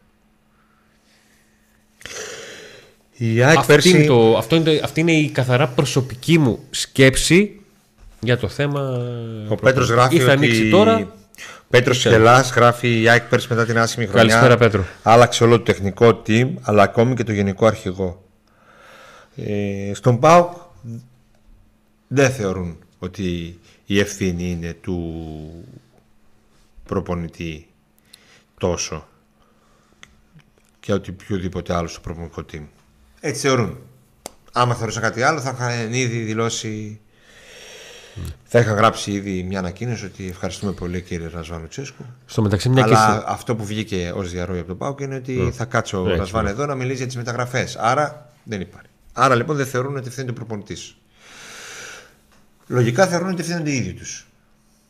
Η ΑΕΚ Αυτή, πέρσι. είναι το, αυτό είναι, το- αυτή είναι η καθαρά προσωπική μου σκέψη για το θέμα. Ο Πέτρος γράφει Ή θα ότι... ανοίξει τώρα. Πέτρος Χελάς γράφει η ΑΕΚ πέρσι μετά την άσχημη χρονιά. Καλησπέρα, Πέτρο. Άλλαξε όλο το τεχνικό team, αλλά ακόμη και το γενικό αρχηγό. Ε, στον ΠΑΟΚ δεν θεωρούν ότι η ευθύνη είναι του προπονητή τόσο. και οποιοδήποτε άλλος στο προπονικό team. Έτσι θεωρούν. Άμα θεωρούσαν κάτι άλλο, θα είχαν ήδη δηλώσει. Θα είχαν γράψει ήδη μια ανακοίνωση ότι ευχαριστούμε πολύ κύριε Ρασβάν Τσέσκου. Στο μεταξύ, μια Αλλά και. αυτό που βγήκε ως διαρροή από τον Πάουκ είναι ότι θα κάτσει ο Έτσι, Ρασβάν ναι. εδώ να μιλήσει για τις μεταγραφές. Άρα δεν υπάρχει. Άρα λοιπόν δεν θεωρούν ότι ευθύνεται ο προπονητής. Λογικά θεωρούν ότι ευθύνονται οι ίδιοι τους.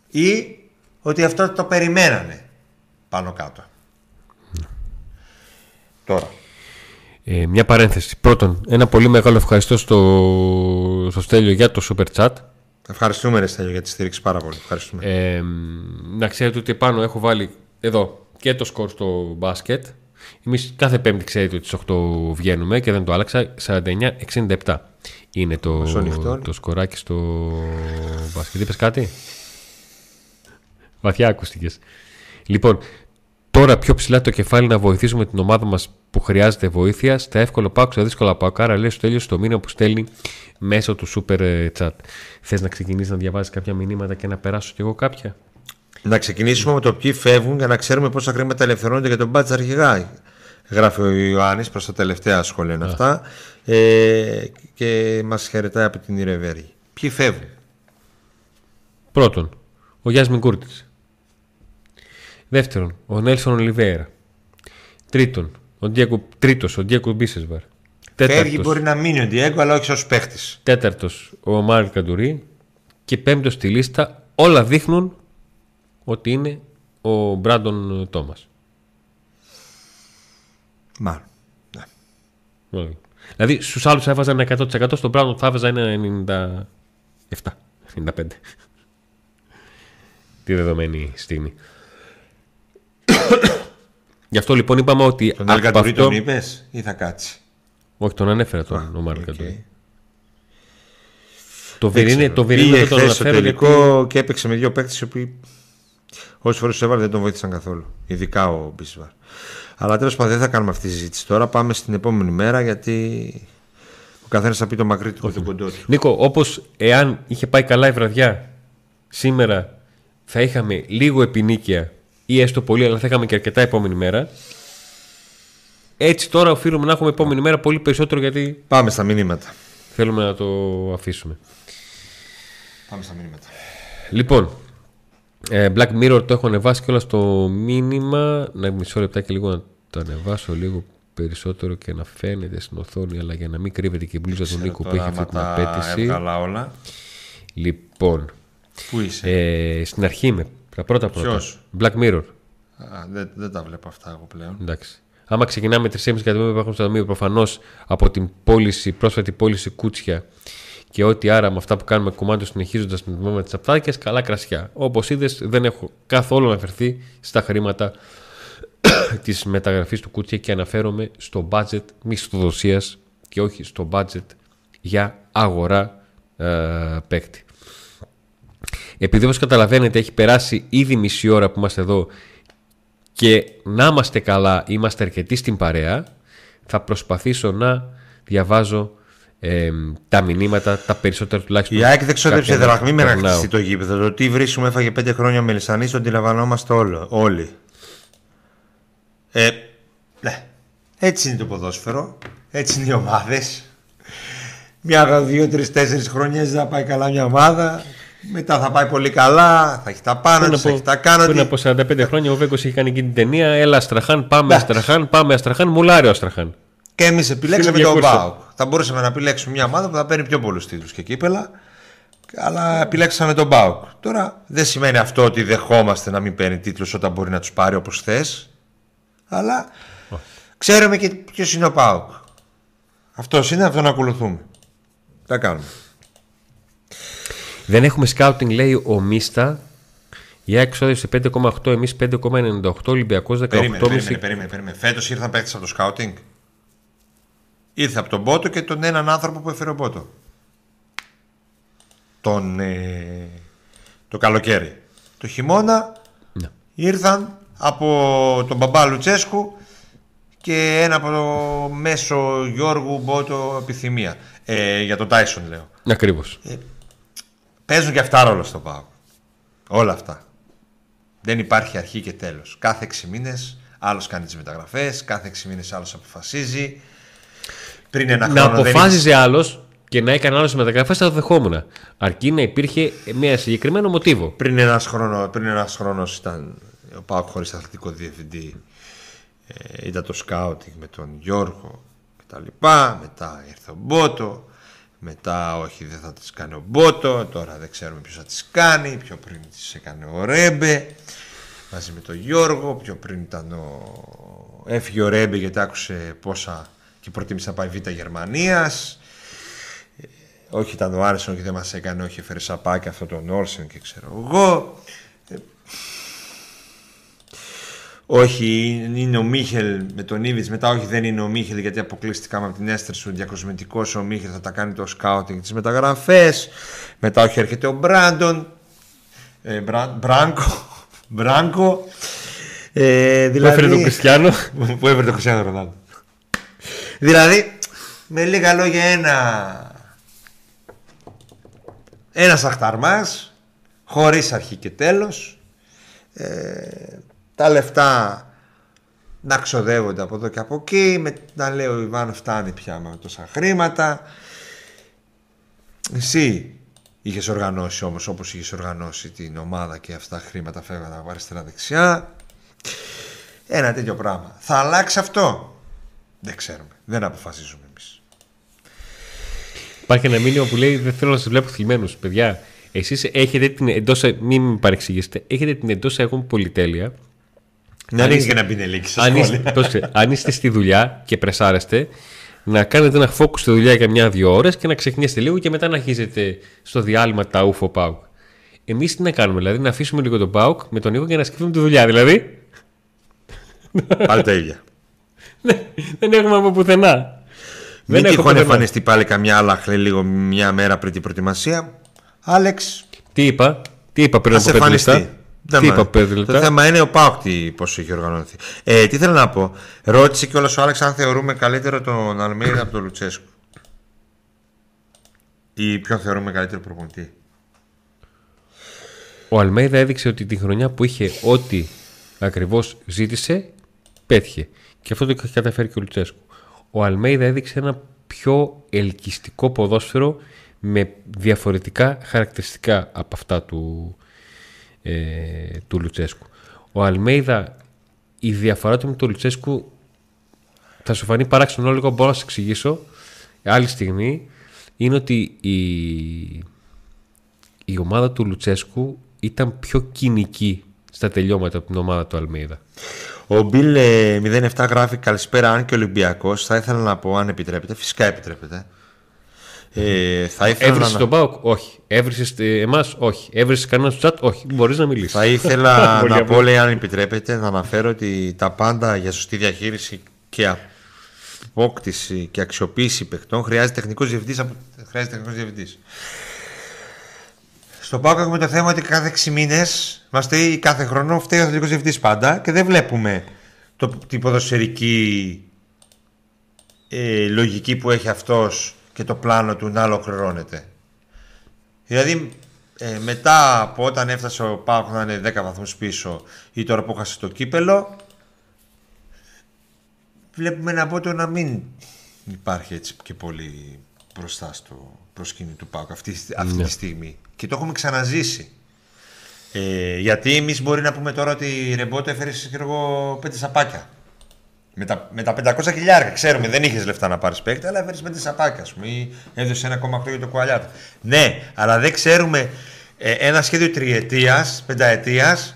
Ή ότι αυτό το περιμένανε πάνω κάτω. Τώρα. Ε, μια παρένθεση. Πρώτον, ένα πολύ μεγάλο ευχαριστώ στο, στο Στέλιο για το super chat. Ευχαριστούμε ρε Στέλιο για τη στήριξη πάρα πολύ. Ευχαριστούμε. Ε, να ξέρετε ότι πάνω έχω βάλει εδώ και το σκορ στο μπάσκετ. Εμείς κάθε Πέμπτη ξέρετε ότι στις 8 βγαίνουμε και δεν το άλλαξα. 49-67 είναι το, Μισό νυχτό. το σκοράκι στο μπάσκετ. Είπες κάτι; Βαθιά ακούστηκες. Λοιπόν, τώρα πιο ψηλά το κεφάλι να βοηθήσουμε την ομάδα μας που χρειάζεται βοήθεια στα εύκολα πάω, στα δύσκολα πάω. Άρα λέει στο τέλειος στο μήνα που στέλνει μέσω του super ε, chat. Θες να ξεκινήσεις να διαβάζεις κάποια μηνύματα και να περάσω κι εγώ κάποια; Να ξεκινήσουμε με το ποιοι φεύγουν για να ξέρουμε πόσα χρήματα ελευθερώνονται για τον μπάτζ αρχηγά. Γράφει ο Ιωάννης προς τα τελευταία σχόλια είναι αυτά. Ε, και μας χαιρετάει από την Ιρεβέργη. Ποιοι φεύγουν; Πρώτον, ο Γιάννη Κούρτης. Δεύτερον, ο Νέλσον Ολιβέρα. Τρίτον, ο Ντιακου, τρίτος, ο Ντιακου Μπίσεσβαρ. Φεύγει Τέταρτος, μπορεί να μείνει ο Ντιέγκο, αλλά όχι ως παίχτης. τέταρτος, ο Μάρκ Καντουρί. Και πέμπτος στη λίστα, όλα δείχνουν ότι είναι ο Μπράντον Τόμας. Μάλλον. Ναι. Όλοι. Δηλαδή στους άλλους έβαζα ένα 100%, στον Μπράντον θα έβαζα ένα 97, 95. Τη δεδομένη στιγμή. Γι' αυτό λοιπόν είπαμε ότι. Τον από Ελκαντουρί αυτό- τον είπες ή θα κάτσει; Όχι, τον ανέφερα τον ο Μάρκ Οκ. Καντουρί. Το Δεν Βερίνε, ξέρω. το Βερίνε Πήγε δεν τον χθες στο αναφέρω γιατί... τελικό και έπαιξε με δύο παίκτες οι οποίοι όσες φορές τους έβαλε δεν τον βοήθησαν καθόλου. Ειδικά ο Μπίσβαρ. Αλλά τέλος πάντων δεν θα κάνουμε αυτή τη συζήτηση τώρα. Πάμε στην επόμενη μέρα γιατί ο καθένας θα πει το μακρύ του και το κοντό του. Νίκο, όπως εάν είχε πάει καλά η βραδιά σήμερα θα είχαμε λίγο επινίκεια ή έστω πολύ, αλλά θα είχαμε και αρκετά επόμενη μέρα. Έτσι τώρα οφείλουμε να έχουμε επόμενη μέρα πολύ περισσότερο γιατί Πάμε στα μηνύματα. θέλουμε να το αφήσουμε. Πάμε στα μηνύματα. Λοιπόν, ε, Black Mirror το έχω ανεβάσει και όλα στο μήνυμα. Να μισό λεπτάκι λίγο να το ανεβάσω λίγο περισσότερο και να φαίνεται στην οθόνη, αλλά για να μην κρύβεται και η μπλούζα του Νίκου που έχει αυτή την απέτηση. Έβγαλα όλα. Λοιπόν, Πού είσαι; ε, στην αρχή είμαι. Τα πρώτα πρώτα. Ποιος; Black Mirror. Α, δεν, δεν τα βλέπω αυτά εγώ πλέον. Εντάξει. Άμα ξεκινάμε 3,5 εκατομμύρια που υπάρχουν στο ταμείο, προφανώς από την πώληση, πρόσφατη πώληση κούτσια και ό,τι άρα με αυτά που κάνουμε κομμάτι συνεχίζοντας την τμήμα της Απτάκια, καλά κρασιά. Όπως είδες, δεν έχω καθόλου αναφερθεί στα χρήματα της μεταγραφής του κούτσια και αναφέρομαι στο budget μισθοδοσίας και όχι στο budget για αγορά ε, παίκτη. Επειδή όπως καταλαβαίνετε έχει περάσει ήδη μισή ώρα που είμαστε εδώ και να είμαστε καλά, είμαστε αρκετοί στην παρέα, θα προσπαθήσω να διαβάζω ε, τα μηνύματα, τα περισσότερα τουλάχιστον. Η ΑΕΚ δεν ξόδεψε κάποια να δραχμή με να περνάω. χτίσει το γήπεδο. Το τι βρίσκουμε έφαγε πέντε χρόνια με Λισανή, το αντιλαμβανόμαστε όλο, όλοι. Ε, ναι. Έτσι είναι το ποδόσφαιρο. Έτσι είναι οι ομάδες. Μια, δύο, τρεις, τέσσερις χρόνια θα πάει καλά μια ομάδα. Μετά θα πάει πολύ καλά. Θα έχει τα πάνω Πριν της, θα από, έχει τα κάνω πριν της. από 45 χρόνια ο Βέγκος είχε κάνει εκείνη την ταινία Έλα Αστραχάν, πάμε Εντάξει. Αστραχάν, πάμε Αστραχάν, μουλάρει ο Αστραχάν. Και εμείς επιλέξαμε Φίλε τον 200. Μπάουκ. Θα μπορούσαμε να επιλέξουμε μια ομάδα που θα παίρνει πιο πολλούς τίτλους και κύπελα. Αλλά επιλέξαμε τον Μπάουκ. Τώρα δεν σημαίνει αυτό ότι δεχόμαστε να μην παίρνει τίτλους όταν μπορεί να τους πάρει όπως θες. Αλλά ξέρουμε και ποιος είναι ο Πάουκ. Αυτός είναι, αυτό να ακολουθούμε. Τα κάνουμε. Δεν έχουμε σκάουτινγκ λέει ο Μίστα για εξόδευση 5,8 εμείς 5,98 Ολυμπιακός 18,5 Περίμενε, περίμενε, περίμενε. περίμενε. Φέτος ήρθαν παίχτε από το σκάουτινγκ. Ήρθε από τον Πότο και τον έναν άνθρωπο που έφερε ο Πότο. Τον. ε, το καλοκαίρι. Το χειμώνα Ναι. ήρθαν από τον μπαμπά Λουτσέσκου και ένα από το μέσο Γιώργου Μπότο επιθυμία. Ε, για τον Τάισον λέω. Ακριβώς. Παίζουν και αυτά ρόλο στο ΠΑΟΚ. Όλα αυτά. Δεν υπάρχει αρχή και τέλος. Κάθε 6 μήνες Άλλος κάνει τις μεταγραφές, κάθε 6 μήνες άλλος αποφασίζει. Πριν ένα να χρόνο. δεν αποφάσιζε άλλος και να έκανε άλλο μεταγραφές θα το δεχόμουν. Αρκεί να υπήρχε μια συγκεκριμένο μοτίβο. Πριν ένας χρόνο, πριν ένας χρόνος ήταν ο Πάοκ χωρίς αθλητικό διευθυντή. Ε, ήταν το σκάουτινγκ με τον Γιώργο κτλ. Μετά ήρθε ο Μπότο. Μετά όχι δεν θα τις κάνει ο Μπότο. Τώρα δεν ξέρουμε ποιος θα τις κάνει. Πιο πριν τις έκανε ο Ρέμπε. Μαζί με τον Γιώργο. Πιο πριν ήταν ο... Έφυγε ο Ρέμπε γιατί άκουσε πόσα και προτίμησε να πάει Β' Γερμανίας. Ε, όχι ήταν ο Άρισον και δεν μας έκανε, όχι έφερε σαπάκι αυτό τον Όλσεν και ξέρω εγώ. Ε, όχι, είναι ο Μίχελ με τον Ήβιτς. Μετά, όχι, δεν είναι ο Μίχελ γιατί αποκλείστηκαμε από την Έστερ σου. Διακοσμητικός ο Μίχελ θα τα κάνει το σκάουτινγκ τι μεταγραφές. Μετά, όχι, έρχεται ο Μπράντον. Ε, Μπρα, Μπράνκο. Μπράνκο. Ε, Που έφερε τον δηλαδή, Κριστιανό; που έφερε τον Κριστιανό Ρονάλντο; Δηλαδή, με λίγα λόγια, ένα. Ένας αχταρμάς, χωρίς αρχή και τέλος. Ε, τα λεφτά να ξοδεύονται από εδώ και από εκεί. Με, να λέει ο Ιβάν φτάνει πια με τόσα χρήματα. Εσύ είχες οργανώσει όμως όπως είχες οργανώσει την ομάδα και αυτά χρήματα φεύγαν από αριστερά δεξιά. Ένα τέτοιο πράγμα. Θα αλλάξει αυτό; Δεν ξέρουμε. Δεν αποφασίζουμε εμείς. Υπάρχει ένα μήνυμα που λέει: Δεν θέλω να σας βλέπω θλιμμένους. Παιδιά, εσείς έχετε την εντός. Μην με παρεξηγήσετε. Έχετε την εντός εγών πολυτέλεια. Να Αν ανοίξει είστε- και να μπει λήξη Αν είστε, πρόσεξε, αν είστε στη δουλειά και πρεσάρεστε, να κάνετε ένα focus στη δουλειά για μια-δύο ώρες και να ξεχνιέστε λίγο και μετά να αρχίζετε στο διάλειμμα τα UFO PAUK. Εμείς τι να κάνουμε, δηλαδή να αφήσουμε λίγο τον PAUK με τον Νίκο και να σκεφτούμε τη δουλειά. Δηλαδή Πάλι τα ίδια. δεν έχουμε από πουθενά. Μην έχω τυχόν πουθενά. εμφανιστεί πάλι καμιά άλλα χλέ λίγο μια μέρα πριν την προετοιμασία. Άλεξ, Τι είπα, τι είπα πριν θα από σε πέντε λεπτά; Εμφανιστεί. Δεν Τι μα- είπα πέντε Το λεπτά. θέμα είναι ο Πάοκ τι πώς έχει οργανωθεί. Ε, τι θέλω να πω. Ρώτησε και ο Άλεξ αν θεωρούμε καλύτερο τον Αλμέιδα από τον Λουτσέσκου. Ή ποιον θεωρούμε καλύτερο προπονητή. Ο Αλμέιδα έδειξε ότι τη χρονιά που είχε ό,τι ακριβώς ζήτησε, πέτυχε. Και αυτό το έχει καταφέρει και ο Λουτσέσκου. Ο Αλμέιδα έδειξε ένα πιο ελκυστικό ποδόσφαιρο με διαφορετικά χαρακτηριστικά από αυτά του, ε, του Λουτσέσκου. Ο Αλμέιδα, η διαφορά του με τον Λουτσέσκου θα σου φανεί παράξενο λίγο, μπορώ να σα εξηγήσω άλλη στιγμή, είναι ότι η, η ομάδα του Λουτσέσκου ήταν πιο κοινική στα τελειώματα από την ομάδα του Αλμέιδα. Ο Μπιλ ε, 07 γράφει καλησπέρα αν και Ολυμπιακός. Θα ήθελα να πω αν επιτρέπετε. Φυσικά επιτρέπετε. Ε, θα ήθελα Έβρισες να... τον Πάοκ, όχι. Έβρισες εμάς, όχι. Έβρισες κανένα στο chat, όχι. Μπορείς να μιλήσεις. Θα ήθελα Πολύ να απλό. πω, λέει, αν επιτρέπετε, να αναφέρω ότι τα πάντα για σωστή διαχείριση και απόκτηση και αξιοποίηση παιχτών χρειάζεται τεχνικός διευθυντής. από- Χρειάζεται τεχνικός διευθυντής. Στο ΠΑΟΚ έχουμε το θέμα ότι κάθε 6 μήνες μα φταίει κάθε χρόνο φταίει ο αθλητικός διευθυντής πάντα και δεν βλέπουμε το, την ποδοσφαιρική ε, λογική που έχει αυτός και το πλάνο του να ολοκληρώνεται. Δηλαδή ε, μετά από όταν έφτασε ο Πάοκ να είναι 10 βαθμούς πίσω ή τώρα που έχασε το κύπελο βλέπουμε ένα πότο να μην υπάρχει έτσι και πολύ μπροστά στο προσκήνιο του Πάοκ αυτή, αυτή τη στιγμή. Και το έχουμε ξαναζήσει. Ε, γιατί εμείς μπορεί να πούμε τώρα ότι η Ρεμπότο έφερε ξέρω εγώ, πέντε σαπάκια. Με τα, με τα 500 χιλιάρια, ξέρουμε, δεν είχες λεφτά να πάρεις παίκτη, αλλά έφερε πέντε σαπάκια, α πούμε, ή έδωσες ένα ακόμα για το κουαλιάτο. Ναι, αλλά δεν ξέρουμε ε, ένα σχέδιο τριετίας, πενταετίας,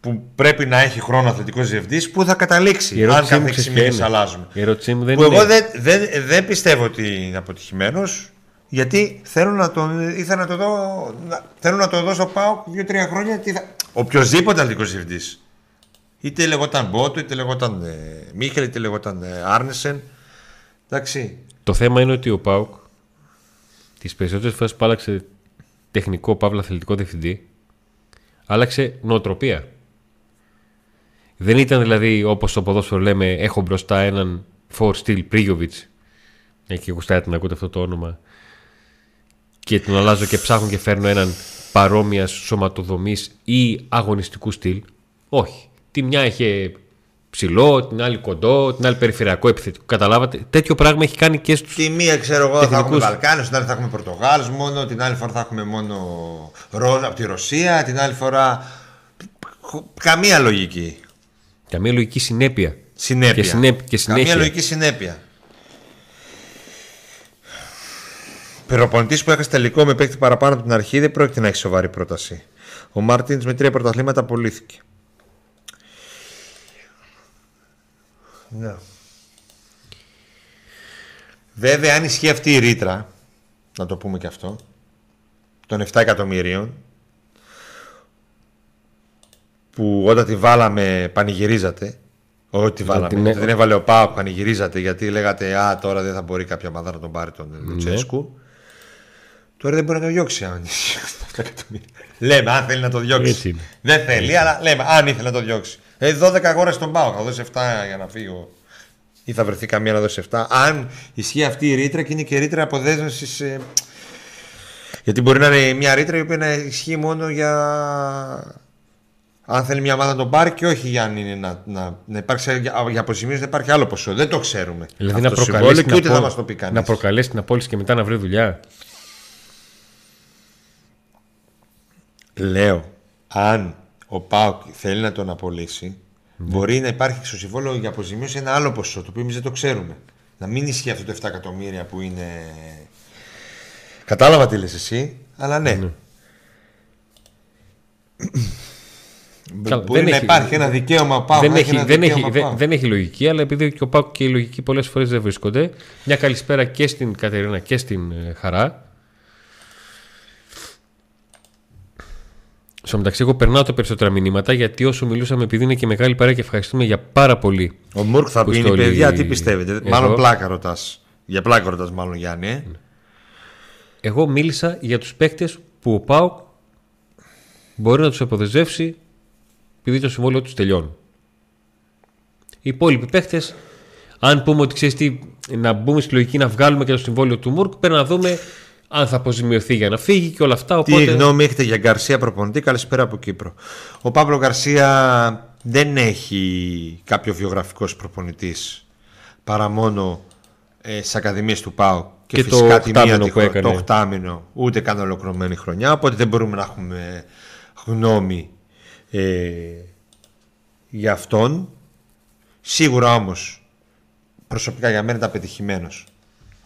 που πρέπει να έχει χρόνο αθλητικός διευθυντής, που θα καταλήξει. Η Αν ερώτησή μου κάθε 6 ξέρεις ποια μήνες είναι. αλλάζουμε. Η ερώτησή μου δεν Που είναι. εγώ δεν, δεν, δεν πιστεύω ότι είναι αποτυχημένος, γιατί θέλω να τον, ήθελα να το δω, να, θέλω να το δω στο ΠΑΟΚ δύο-τρία χρόνια. Τι θα... Οποιοδήποτε αθλητικός διευθυντής. Είτε λεγόταν Μπότο, είτε λεγόταν ε, Μίχελ, είτε λεγόταν ε, Άρνεσεν. Εντάξει. Το θέμα είναι ότι ο Πάουκ τις περισσότερες φορές που άλλαξε τεχνικό παύλα αθλητικό διευθυντή, άλλαξε νοοτροπία. Δεν ήταν δηλαδή όπως στο ποδόσφαιρο λέμε: Έχω μπροστά έναν for steel Πρίγιοβιτς. Εκεί γουστάτε να ακούτε αυτό το όνομα. Και τον αλλάζω και ψάχνω και φέρνω έναν παρόμοια σωματοδομής ή αγωνιστικού στυλ. Όχι. Τη μια είχε ψηλό, την άλλη κοντό, την άλλη περιφερειακό επιθετικό. Καταλάβατε. Τέτοιο πράγμα έχει κάνει και στους. Τη μία ξέρω εγώ θα Τεχνικούς. έχουμε Βαλκάνου, την άλλη θα έχουμε Πορτογάλου μόνο, την άλλη φορά θα έχουμε μόνο Ρόλο από τη Ρωσία, την άλλη φορά. Καμία λογική. Καμία λογική συνέπεια. Συνέπεια. Και, συνέπ... και συνέχεια. Καμία λογική συνέπεια. Προπονητή που έχασε τελικό με παίκτη παραπάνω από την αρχή δεν πρόκειται να έχει σοβαρή πρόταση. Ο Μάρτιν με τρία πρωταθλήματα απολύθηκε. Ναι. Βέβαια, αν ισχύει αυτή η ρήτρα, να το πούμε και αυτό, των 7 εκατομμυρίων, που όταν τη βάλαμε πανηγυρίζατε, όχι τη βάλαμε, την- την έβαλε ο Πάοκ πανηγυρίζατε γιατί λέγατε Α, τώρα δεν θα μπορεί κάποια ομάδα να τον πάρει τον Λουτσέσκου. Τώρα δεν μπορεί να το διώξει αν ισχύει αυτά τα εκατομμύρια. Λέμε, αν θέλει να το διώξει. Έτσι είναι. Δεν θέλει, αλλά λέμε, αν ήθελε να το διώξει. Ε, 12 αγορέ στον Πάοκ, θα δώσει 7 για να φύγει. ο- Ή θα βρεθεί καμία να δώσει 7. Αν ισχύει αυτή η ρήτρα και είναι και ρήτρα αποδέσμευσης. Ε... Γιατί μπορεί να είναι μια ρήτρα η οποία να ισχύει μόνο για. Αν θέλει μια ομάδα να τον πάρει και όχι για, αν είναι να, να, να υπάρξει για, για αποζημίωση να υπάρχει άλλο ποσό. Δεν το ξέρουμε. Δηλαδή Αυτό να το συμβόλαιο προκαλέσει, και την ούτε θα απο- μας το πει κανείς. να προκαλέσει την απόλυση και μετά να βρει δουλειά. Λέω, αν ο Πάουκ θέλει να τον απολύσει, μπορεί να υπάρχει στο συμβόλαιο για αποζημίωση ένα άλλο ποσό, το οποίο εμείς δεν το ξέρουμε. Να μην ισχύει αυτό το 7 εκατομμύρια που είναι. Κατάλαβα τι λες εσύ, αλλά ναι. Μπο- Καλά, Μπορεί δεν να έχει- υπάρχει ένα δικαίωμα Πάουκ. δεν, να έχει, ένα δεν, έχει, δικαίωμα δεν, ΠΑΟΚ. δεν έχει λογική, αλλά επειδή και ο Πάκου και η λογική πολλές φορές δεν βρίσκονται. Μια καλησπέρα και στην Κατερίνα και στην ε, Χαρά. Στο μεταξύ, εγώ περνάω τα περισσότερα μηνύματα γιατί όσο μιλούσαμε, επειδή είναι και μεγάλη παρέα και ευχαριστούμε για πάρα πολύ. Ο Μουρκ θα που πει: στόλει παιδιά, τι πιστεύετε; εδώ. Μάλλον πλάκα ρωτάς. Για πλάκα ρωτάς, μάλλον Γιάννη. Ε. Εγώ μίλησα για τους παίκτες που ο ΠΑΟΚ μπορεί να τους αποδεσμεύσει επειδή το συμβόλαιο τους τελειώνει. Οι υπόλοιποι παίκτες, αν πούμε ότι ξέρεις τι, να μπούμε στη λογική να βγάλουμε και το συμβόλαιο του Μουρκ, πρέπει να δούμε αν θα αποζημιωθεί για να φύγει και όλα αυτά. Τι Οπότε... γνώμη έχετε για Γκαρσία προπονητή, καλησπέρα από Κύπρο. Ο Παύλο Γκαρσία δεν έχει κάποιο βιογραφικός προπονητής παρά μόνο ε, στις ακαδημίες του ΠΑΟ και, Και το φυσικά τη μία οκτάμινο τη που χρο- έκανε. το οκτάμινο ούτε καν ολοκληρωμένη χρονιά οπότε δεν μπορούμε να έχουμε γνώμη ε, για αυτόν σίγουρα όμως προσωπικά για μένα ήταν πετυχημένος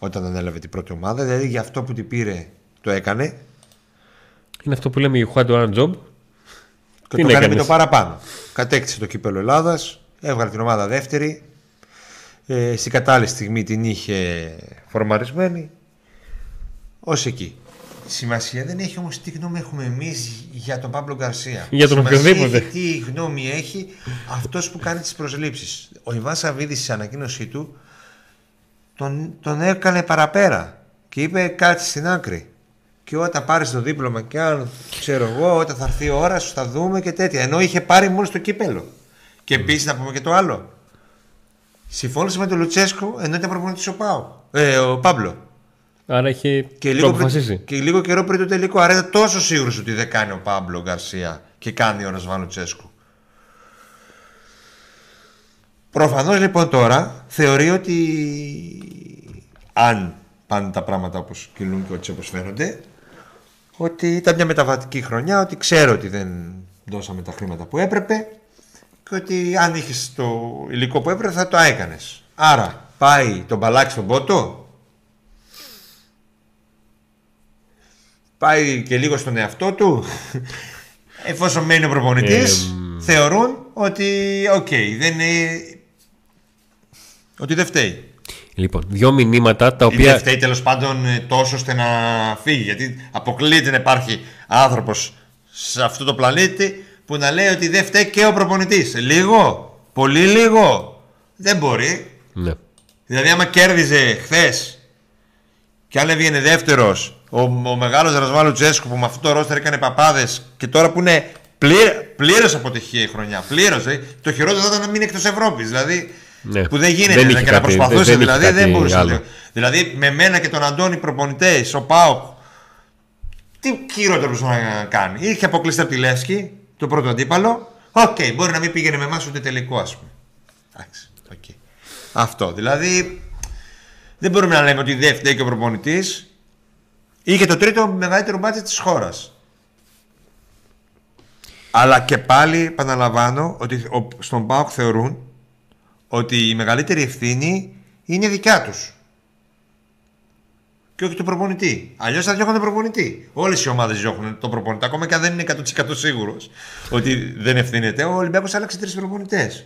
όταν ανέλαβε την πρώτη ομάδα δηλαδή για αυτό που την πήρε το έκανε Είναι αυτό που λέμε η Juan One Job. και Τι το να έκανες; με έκανες; το παραπάνω. Κατέκτησε το κύπελο Ελλάδας, έβγαλε την ομάδα δεύτερη. Ε, στην κατάλληλη στιγμή την είχε φορμαρισμένη. Ω εκεί. Σημασία δεν έχει όμως τι γνώμη έχουμε εμείς για τον Παύλο Γκαρσία. Για τον Σημασία οποιοδήποτε. Έχει τι γνώμη έχει αυτός που κάνει τις προσλήψεις. Ο Ιβάν Σαββίδης στην ανακοίνωσή του τον, τον έκανε παραπέρα και είπε κάτι στην άκρη. Και όταν πάρεις το δίπλωμα και αν ξέρω εγώ, όταν θα έρθει η ώρα σου θα δούμε και τέτοια. Ενώ είχε πάρει μόνο στο κύπελο. Και επίσης να πούμε και το άλλο. Συμφώνησε με τον Λουτσέσκο ενώ ήταν προπονητής ο Πάο. Ε, ο Παύλο. Άρα είχε Και λίγο, αποφασίσει. πριν, και λίγο καιρό πριν το τελικό. Άρα ήταν τόσο σίγουρος ότι δεν κάνει ο Πάμπλο Γκαρσία και κάνει ο Ρασβάν Λουτσέσκου. Προφανώς λοιπόν τώρα θεωρεί ότι αν πάνε τα πράγματα όπως κυλούν και έτσι όπως φαίνονται ότι ήταν μια μεταβατική χρονιά, ότι ξέρω ότι δεν δώσαμε τα χρήματα που έπρεπε και ότι αν είχες το υλικό που έπρεπε θα το έκανες. Άρα πάει τον μπαλάκι στον πότο, πάει και λίγο στον εαυτό του. Εφόσον μένει ο προπονητής θεωρούν ότι οκ δεν είναι ότι δεν φταίει Λοιπόν, δύο μηνύματα τα ή δεν οποία. φταίει τέλος πάντων ε, τόσο ώστε να φύγει γιατί αποκλείεται να υπάρχει άνθρωπος σε αυτό το πλανήτη που να λέει ότι δεν φταίει και ο προπονητής λίγο, πολύ λίγο δεν μπορεί Ναι. Δηλαδή, άμα κέρδιζε χθες και αν έβγαινε δεύτερος ο, ο μεγάλος Ραζβάν Λουτσέσκου που με αυτό το ρόστερ έκανε παπάδες και τώρα που είναι πλήρως αποτυχία η χρονιά. Πλήρως. Ε, το χειρότερο θα ήταν να μείνει εκτός Ευρώπης. Δηλαδή, Ναι. που δεν γίνεται Δεν δηλαδή, είχε και κάτι- να προσπαθούσε. δεν- δεν είχε δηλαδή, δεν κάτι μπορούσε να άλλο. λέει. Δηλαδή, με μένα και τον Αντώνη προπονητέ, ο ΠΑΟΚ, τι χειρότερο μπορούσε να κάνει. Είχε αποκλειστεί από τη Λέφσκι, το πρώτο αντίπαλο. Οκ, μπορεί να μην πήγαινε με εμάς ούτε τελικό, ας πούμε. Εντάξει, οκ. Αυτό. Δηλαδή δεν μπορούμε να λέμε ότι δεν φταίει και ο προπονητής. Είχε το τρίτο μεγαλύτερο μπάτζετ της χώρας. Αλλά και πάλι επαναλαμβάνω ότι ο- στον ΠΑΟΚ θεωρούν ότι η μεγαλύτερη ευθύνη είναι δικιά τους. Και όχι του προπονητή. Αλλιώς θα διώχνουν τον προπονητή. Όλες οι ομάδες διώχνουν τον προπονητή. Ακόμα και αν δεν είναι 100% σίγουρος ότι δεν ευθύνεται. Ο Ολυμπιακός άλλαξε τρεις προπονητές.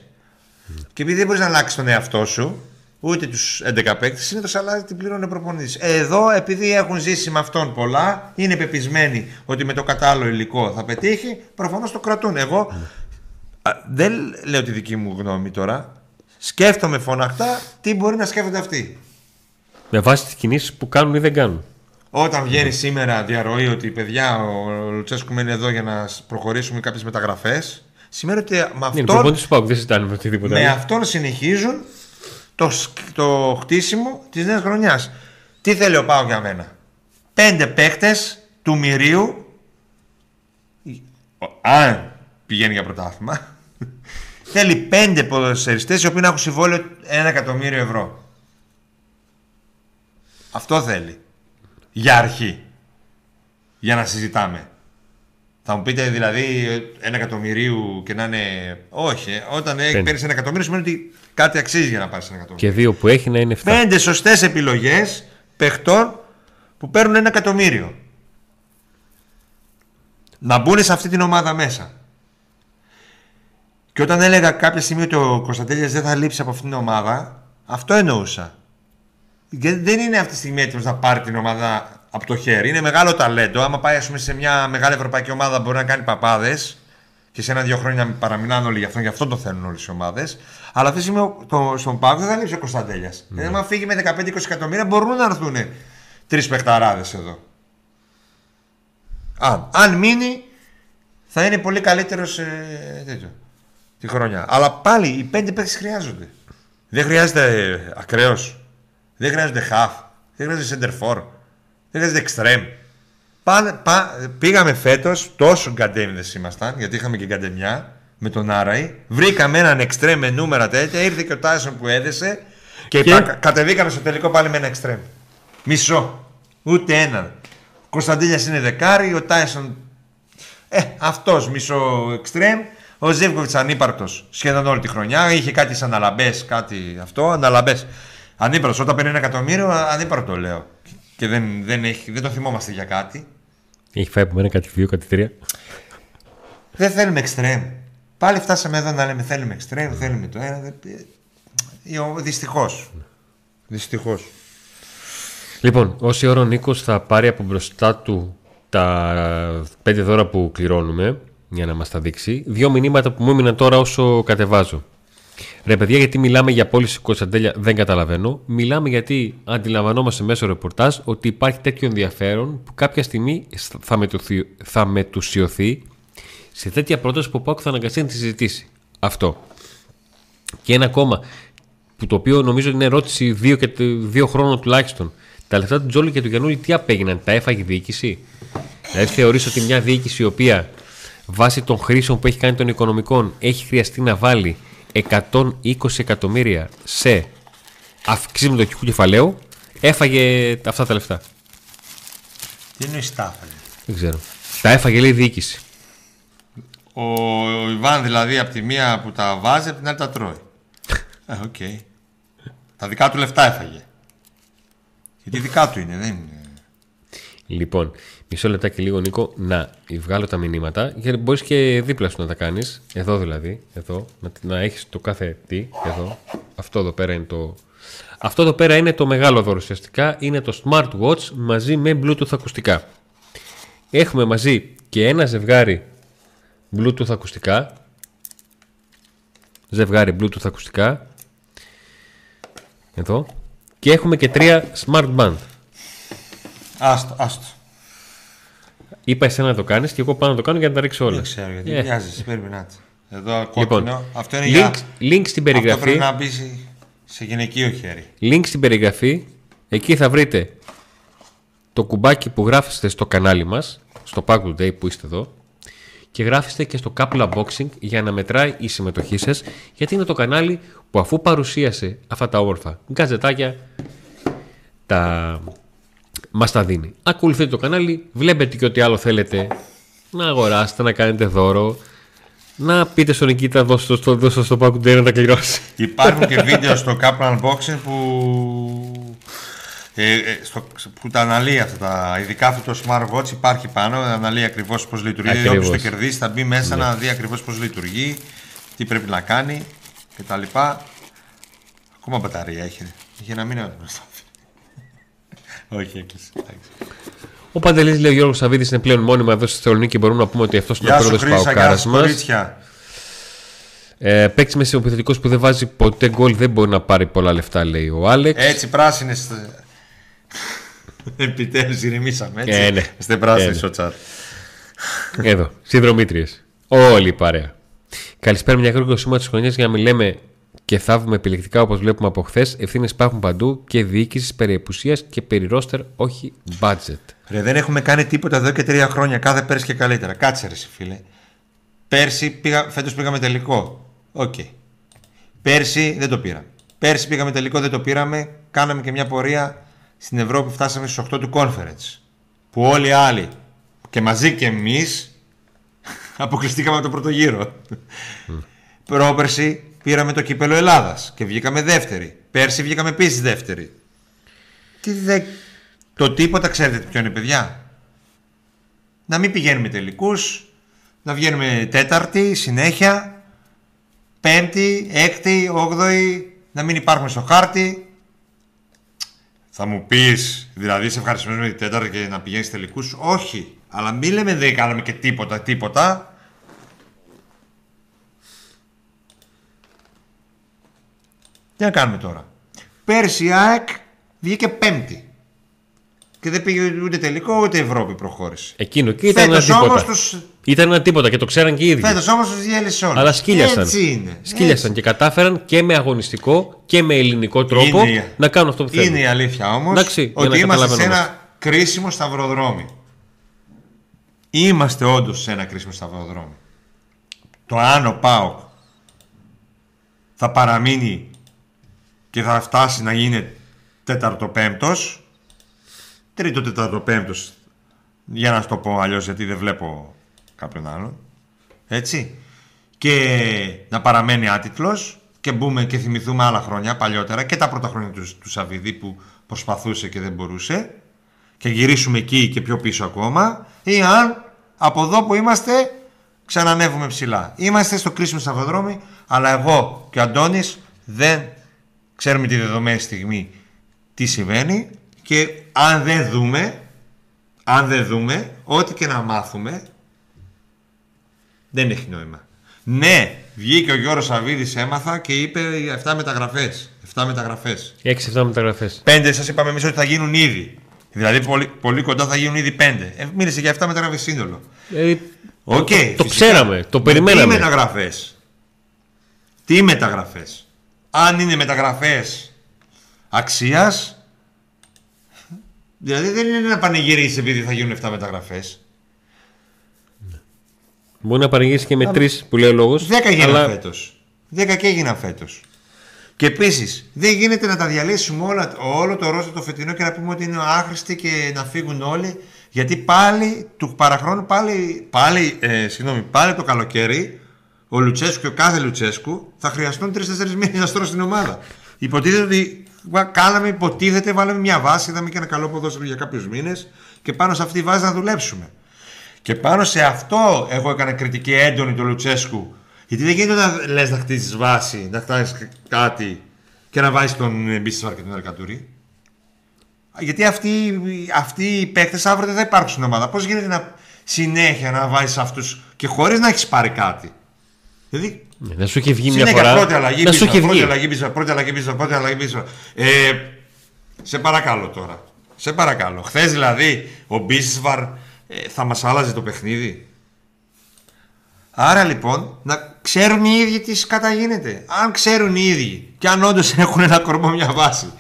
Και επειδή δεν μπορείς να αλλάξεις τον εαυτό σου, ούτε τους 11 παίκτες, συνήθως αλλάζει την πληρώνει ο προπονητής. Εδώ, επειδή έχουν ζήσει με αυτόν πολλά, είναι πεπισμένοι ότι με το κατάλληλο υλικό θα πετύχει, προφανώς το κρατούν. Εγώ α, δεν λέω τη δική μου γνώμη τώρα. Σκέφτομαι φωναχτά τι μπορεί να σκέφτονται αυτοί. Με βάση τις κινήσεις που κάνουν ή δεν κάνουν. Όταν βγαίνει σήμερα διαρροή ότι παιδιά ο Λουτσέσκου μένει εδώ για να σ- προχωρήσουμε κάποιες μεταγραφές, σημαίνει ότι με Είναι αυτόν, προπονητής του Πάουκ, δεν συζητάνε με οτιδήποτε. με άλλο. αυτόν συνεχίζουν το, σκ- το χτίσιμο της νέας χρονιάς. Τι θέλει ο Πάο για μένα; Πέντε παίκτες του μυρίου. ο- Αν πηγαίνει για πρωτάθλημα. Θέλει πέντε ποδοσφαιριστές οι οποίοι να έχουν συμβόλαιο ένα εκατομμύριο ευρώ. Αυτό θέλει. Για αρχή. Για να συζητάμε. Θα μου πείτε δηλαδή ένα εκατομμυρίου και να είναι. Όχι. ε, Όταν έχει Πέντε. παίρνεις ένα εκατομμύριο σημαίνει ότι κάτι αξίζει για να πάρεις ένα εκατομμύριο. Και δύο που έχει να είναι 7. Πέντε σωστές επιλογές παιχτών που παίρνουν ένα εκατομμύριο. Να μπουν σε αυτή την ομάδα μέσα. Και όταν έλεγα κάποια στιγμή ότι ο Κωνσταντέλιας δεν θα λείψει από αυτήν την ομάδα, αυτό εννοούσα. Γιατί δεν είναι αυτή τη στιγμή έτοιμος να πάρει την ομάδα από το χέρι. Είναι μεγάλο ταλέντο. Άμα πάει ας πούμε, σε μια μεγάλη ευρωπαϊκή ομάδα, μπορεί να κάνει παπάδες και σε ένα-δύο χρόνια παραμεινάνε όλοι γι' αυτό. Γι' αυτό το θέλουν όλες οι ομάδες. Αλλά αυτή τη στιγμή το, στον Πάο δεν θα λείψει ο Κωνσταντέλιας. Δηλαδή, άμα φύγει με 15-20 εκατομμύρια, μπορούν να έρθουν τρεις παιχταράδες εδώ. Αν, αν μείνει, θα είναι πολύ καλύτερος ε, τέτοιο, τη χρονιά. Αλλά πάλι οι πέντε παίχτε χρειάζονται. Δεν χρειάζεται ε, ακραίος. Δεν χρειάζονται half. Δεν χρειάζεται center for. Δεν χρειάζεται extreme. Πάνε, πά, πήγαμε φέτος, τόσο γκαντέμιδε ήμασταν, γιατί είχαμε και γκαντεμιά με τον Άραη. Βρήκαμε έναν extreme με νούμερα τέτοια. Ήρθε και ο Τάισον που έδεσε και, Και- πα- κατεβήκαμε στο τελικό πάλι με ένα extreme. Μισό. Ούτε έναν. Ο Κωνσταντίνιας είναι δεκάρι, ο Τάισον. Ε, αυτός μισό extreme. Ο Ζεύκοβιτ ανύπαρκτος σχεδόν όλη τη χρονιά. Είχε κάτι σαν αναλαμπές, κάτι αυτό. Αναλαμπές. Ανύπαρκτος. Όταν παίρνει ένα εκατομμύριο, ανύπαρκτο λέω. Και δεν, δεν, έχει, δεν το θυμόμαστε για κάτι. Έχει φάει από μένα κάτι δύο, κάτι τρία. Δεν θέλουμε extreme. Πάλι φτάσαμε εδώ να λέμε θέλουμε extreme, θέλουμε το ένα. Δυστυχώς. Δυστυχώς. Λοιπόν, όση ώρα ο Νίκος θα πάρει από μπροστά του τα πέντε δώρα που κληρώνουμε, για να μας τα δείξει, δύο μηνύματα που μου έμειναν τώρα όσο κατεβάζω. Ρε παιδιά, γιατί μιλάμε για πώληση Κωνσταντέλια, δεν καταλαβαίνω. Μιλάμε γιατί αντιλαμβανόμαστε μέσω ρεπορτάζ ότι υπάρχει τέτοιο ενδιαφέρον που κάποια στιγμή θα, μετουθει- θα μετουσιωθεί σε τέτοια πρόταση που ο Πάουκ θα αναγκαστεί να τη συζητήσει. Αυτό. Και ένα ακόμα, που το οποίο νομίζω είναι ερώτηση δύο, και, δύο χρόνων τουλάχιστον. Τα λεφτά του Τζόλου και του Γιαννούλη τι απέγιναν, τα έφαγε η διοίκηση; Δηλαδή θεωρείς ότι μια διοίκηση η οποία βάσει των χρήσεων που έχει κάνει των οικονομικών έχει χρειαστεί να βάλει 120 εκατομμύρια σε αυξήσει μετοχικού κεφαλαίου, έφαγε αυτά τα λεφτά. Τι εννοεί τα 'φα'. Δεν ξέρω. Τα έφαγε λέει η διοίκηση. Ο, ο Ιβάν δηλαδή από τη μία που τα βάζει, από την άλλη τα τρώει. Ε, οκ. Τα δικά του λεφτά έφαγε. Γιατί δικά του είναι, δεν είναι. Λοιπόν, μισό λεπτάκι λίγο Νίκο να βγάλω τα μηνύματα γιατί μπορείς και δίπλα σου να τα κάνεις. Εδώ δηλαδή, εδώ να, να έχεις το κάθε τι εδώ. Αυτό εδώ πέρα είναι το αυτό εδώ πέρα είναι το μεγάλο δώρο ουσιαστικά είναι το smartwatch μαζί με bluetooth ακουστικά. Έχουμε μαζί και ένα ζευγάρι bluetooth ακουστικά. Ζευγάρι bluetooth ακουστικά. Εδώ. Και έχουμε και τρία smart band. Άστο, άστο. Είπα εσένα να το κάνεις και εγώ πάω να το κάνω για να τα ρίξω όλα. Δεν ξέρω γιατί Ε, βιάζεσαι, περίμενάτε. Εδώ Λοιπόν, κόκκινο. αυτό είναι link, για... link στην Αυτό περιγραφή. πρέπει να μπει σε- σε γυναικείο χέρι. Link στην περιγραφή. Εκεί θα βρείτε το κουμπάκι που γράφεστε στο κανάλι μας, στο Pack Today που είστε εδώ, και γράφεστε και στο Couple Unboxing για να μετράει η συμμετοχή σας, γιατί είναι το κανάλι που αφού παρουσίασε αυτά τα όμορφα γκαζετάκια τα... μας τα δίνει. Ακολουθείτε το κανάλι, βλέπετε και ό,τι άλλο θέλετε να αγοράσετε, να κάνετε δώρο, να πείτε στον Νικήτα δώστε στο, δώστε στο Πακουντέ να τα κληρώσει. Υπάρχουν και βίντεο στο Kaplan Unboxing που, ε, ε, στο, που τα αναλύει αυτά τα, ειδικά αυτό το smartwatch υπάρχει πάνω, αναλύει ακριβώς πώς λειτουργεί. Ακριβώς. Όποιος το κερδίσει θα μπει μέσα να δει ακριβώς πώς λειτουργεί, τι πρέπει να κάνει κτλ. Ακόμα μπαταρία έχει. Είχε ένα μήνα μπροστά. Όχι, έκλεισε. εντάξει. Ο Παντελής λέει ο Γιώργος Σαββίδης είναι πλέον μόνιμα εδώ στη Θεσσαλονίκη και μπορούμε να πούμε ότι αυτός είναι ο Γεια σου πρόεδρος Χρύσα, γεια Παοκάρας σου μας. κορίτσια. Ε, Παίξει με επιθετικός που δεν βάζει ποτέ γκολ δεν μπορεί να πάρει πολλά λεφτά λέει ο Άλεξ. Έτσι πράσινες Επιτέλους ηρεμήσαμε έτσι. Ε, ναι. Είστε πράσινοι Ε, ναι. στο chat. Εδώ, συνδρομήτριες. Όλη η παρέα. Καλησπέρα, μια γρήγορα σήμα της χρονιάς για να μην λέμε και θαύουμε επιλεκτικά όπως βλέπουμε από χθες. Ευθύνες υπάρχουν παντού και διοίκησης περί επουσίας και περί ρόστερ, όχι budget. Ρε, δεν έχουμε κάνει τίποτα εδώ και τρία χρόνια. Κάθε πέρσι και καλύτερα. Κάτσε ρε, εσύ, φίλε. Πέρσι πήγα, φέτος πήγαμε τελικό. Οκ. Πέρσι δεν το πήραμε. Πέρσι πήγαμε τελικό, δεν το πήραμε. Κάναμε και μια πορεία στην Ευρώπη. Φτάσαμε στους 8 του conference. Που όλοι οι άλλοι και μαζί και εμείς αποκλειστήκαμε από το πρώτο γύρο. Πρόπερσι πήραμε το κύπελλο Ελλάδας και βγήκαμε δεύτεροι. Πέρσι βγήκαμε επίσης δεύτεροι. Τι δε... Το τίποτα ξέρετε ποιο είναι παιδιά. Να μην πηγαίνουμε τελικούς, να βγαίνουμε τέταρτη συνέχεια, πέμπτη, έκτη, όγδοη, να μην υπάρχουν στο χάρτη. Θα μου πεις, δηλαδή σε ευχαριστούμε με την τέταρτη και να πηγαίνεις τελικούς. Όχι, αλλά μην λέμε δεν κάναμε και τίποτα, τίποτα. Τι να κάνουμε τώρα; Πέρσι η ΑΕΚ βγήκε πέμπτη. Και δεν πήγε ούτε τελικό ούτε Ευρώπη προχώρησε. Εκείνο και ήταν ένα Φέτος όμως τίποτα. τους, Ήταν ένα τίποτα και το ξέραν και οι ίδιοι. φέτος όμως τους διέλυσε όλους. Αλλά σκύλιασαν. Έτσι είναι. Σκύλιασαν και κατάφεραν και με αγωνιστικό και με ελληνικό τρόπο Είναι- να κάνουν αυτό που θέλουν. Είναι η αλήθεια όμως Εντάξει, για ότι να είμαστε σε καταλαβαίνουμε. ένα κρίσιμο σταυροδρόμι. Είμαστε όντως σε ένα κρίσιμο σταυροδρόμι. Το αν ο ΠΑΟΚ θα παραμείνει και θα φτάσει να γίνει τέταρτο πέμπτος τρίτο τέταρτο πέμπτος για να σου το πω αλλιώς γιατί δεν βλέπω κάποιον άλλον. Έτσι. Και να παραμένει άτιτλος και μπούμε και θυμηθούμε άλλα χρόνια παλιότερα και τα πρώτα χρόνια του, του Σαββίδη που προσπαθούσε και δεν μπορούσε. Και γυρίσουμε εκεί και πιο πίσω ακόμα. Ή αν από εδώ που είμαστε ξανανεύουμε ψηλά. Είμαστε στο κρίσιμο σταυροδρόμι αλλά εγώ και ο Αντώνης δεν ξέρουμε τη δεδομένη στιγμή τι συμβαίνει και αν δεν δούμε αν δεν δούμε ό,τι και να μάθουμε δεν έχει νόημα. Ναι, βγήκε ο Γιώργος Σαββίδης έμαθα και είπε 7 μεταγραφές. 7 μεταγραφές. 6-7 μεταγραφές. 5 σας είπαμε εμείς ότι θα γίνουν ήδη. Δηλαδή πολύ, πολύ κοντά θα γίνουν ήδη 5. Ε, μίλησε για 7 μεταγραφές σύνολο. Ε, Οκ. το φυσικά. ξέραμε, το Με περιμέναμε. Τι μεταγραφές; Τι μεταγραφές; Αν είναι μεταγραφές αξίας, δηλαδή δεν είναι να πανηγυρίσει επειδή θα γίνουν 7 μεταγραφές. Μπορεί να πανηγυρίσει και με τρεις που λέει ο λόγος. 10 έγιναν φέτος. 10 και έγιναν φέτος. Και επίσης, δεν γίνεται να τα διαλύσουμε όλα, όλο το ρόστο το φετινό και να πούμε ότι είναι άχρηστοι και να φύγουν όλοι. Γιατί πάλι του παραχρόνου, πάλι, πάλι, ε, συγγνώμη, πάλι το καλοκαίρι, ο Λουτσέσκου και ο κάθε Λουτσέσκου θα χρειαστούν 3-4 μήνες να στρώσει την ομάδα. Υποτίθεται ότι βα- κάναμε, υποτίθεται, βάλαμε μια βάση, είδαμε και ένα καλό ποδόσφαιρο για κάποιους μήνες και πάνω σε αυτή τη βάση να δουλέψουμε. Και πάνω σε αυτό εγώ έκανα κριτική έντονη του Λουτσέσκου. Γιατί δεν γίνεται να λες να χτίσει βάση, να φτάσει κάτι και να βάζεις τον Μπίσσαρ και τον Ερκατουρί. Γιατί αυτοί, αυτοί οι παίκτες αύριο δεν θα υπάρξουν στην ομάδα. Πώς γίνεται να συνέχεια να βάζεις αυτούς και χωρίς να έχεις πάρει κάτι; Δηλαδή Ναι, να σου έχει βγει μια Συνέχεια φορά. πρώτη αλλαγή να σου πίσω, έχει πρώτη βγει. αλλαγή πίσω, πρώτη αλλαγή πίσω, πρώτη αλλαγή πίσω. Ε, σε παρακαλώ τώρα. Σε παρακαλώ. Χθες δηλαδή ο Μπίσβαρ ε, θα μας άλλαζε το παιχνίδι. Άρα λοιπόν να ξέρουν οι ίδιοι τι σκατά γίνεται. Αν ξέρουν οι ίδιοι και αν όντως έχουν ένα κορμό μια βάση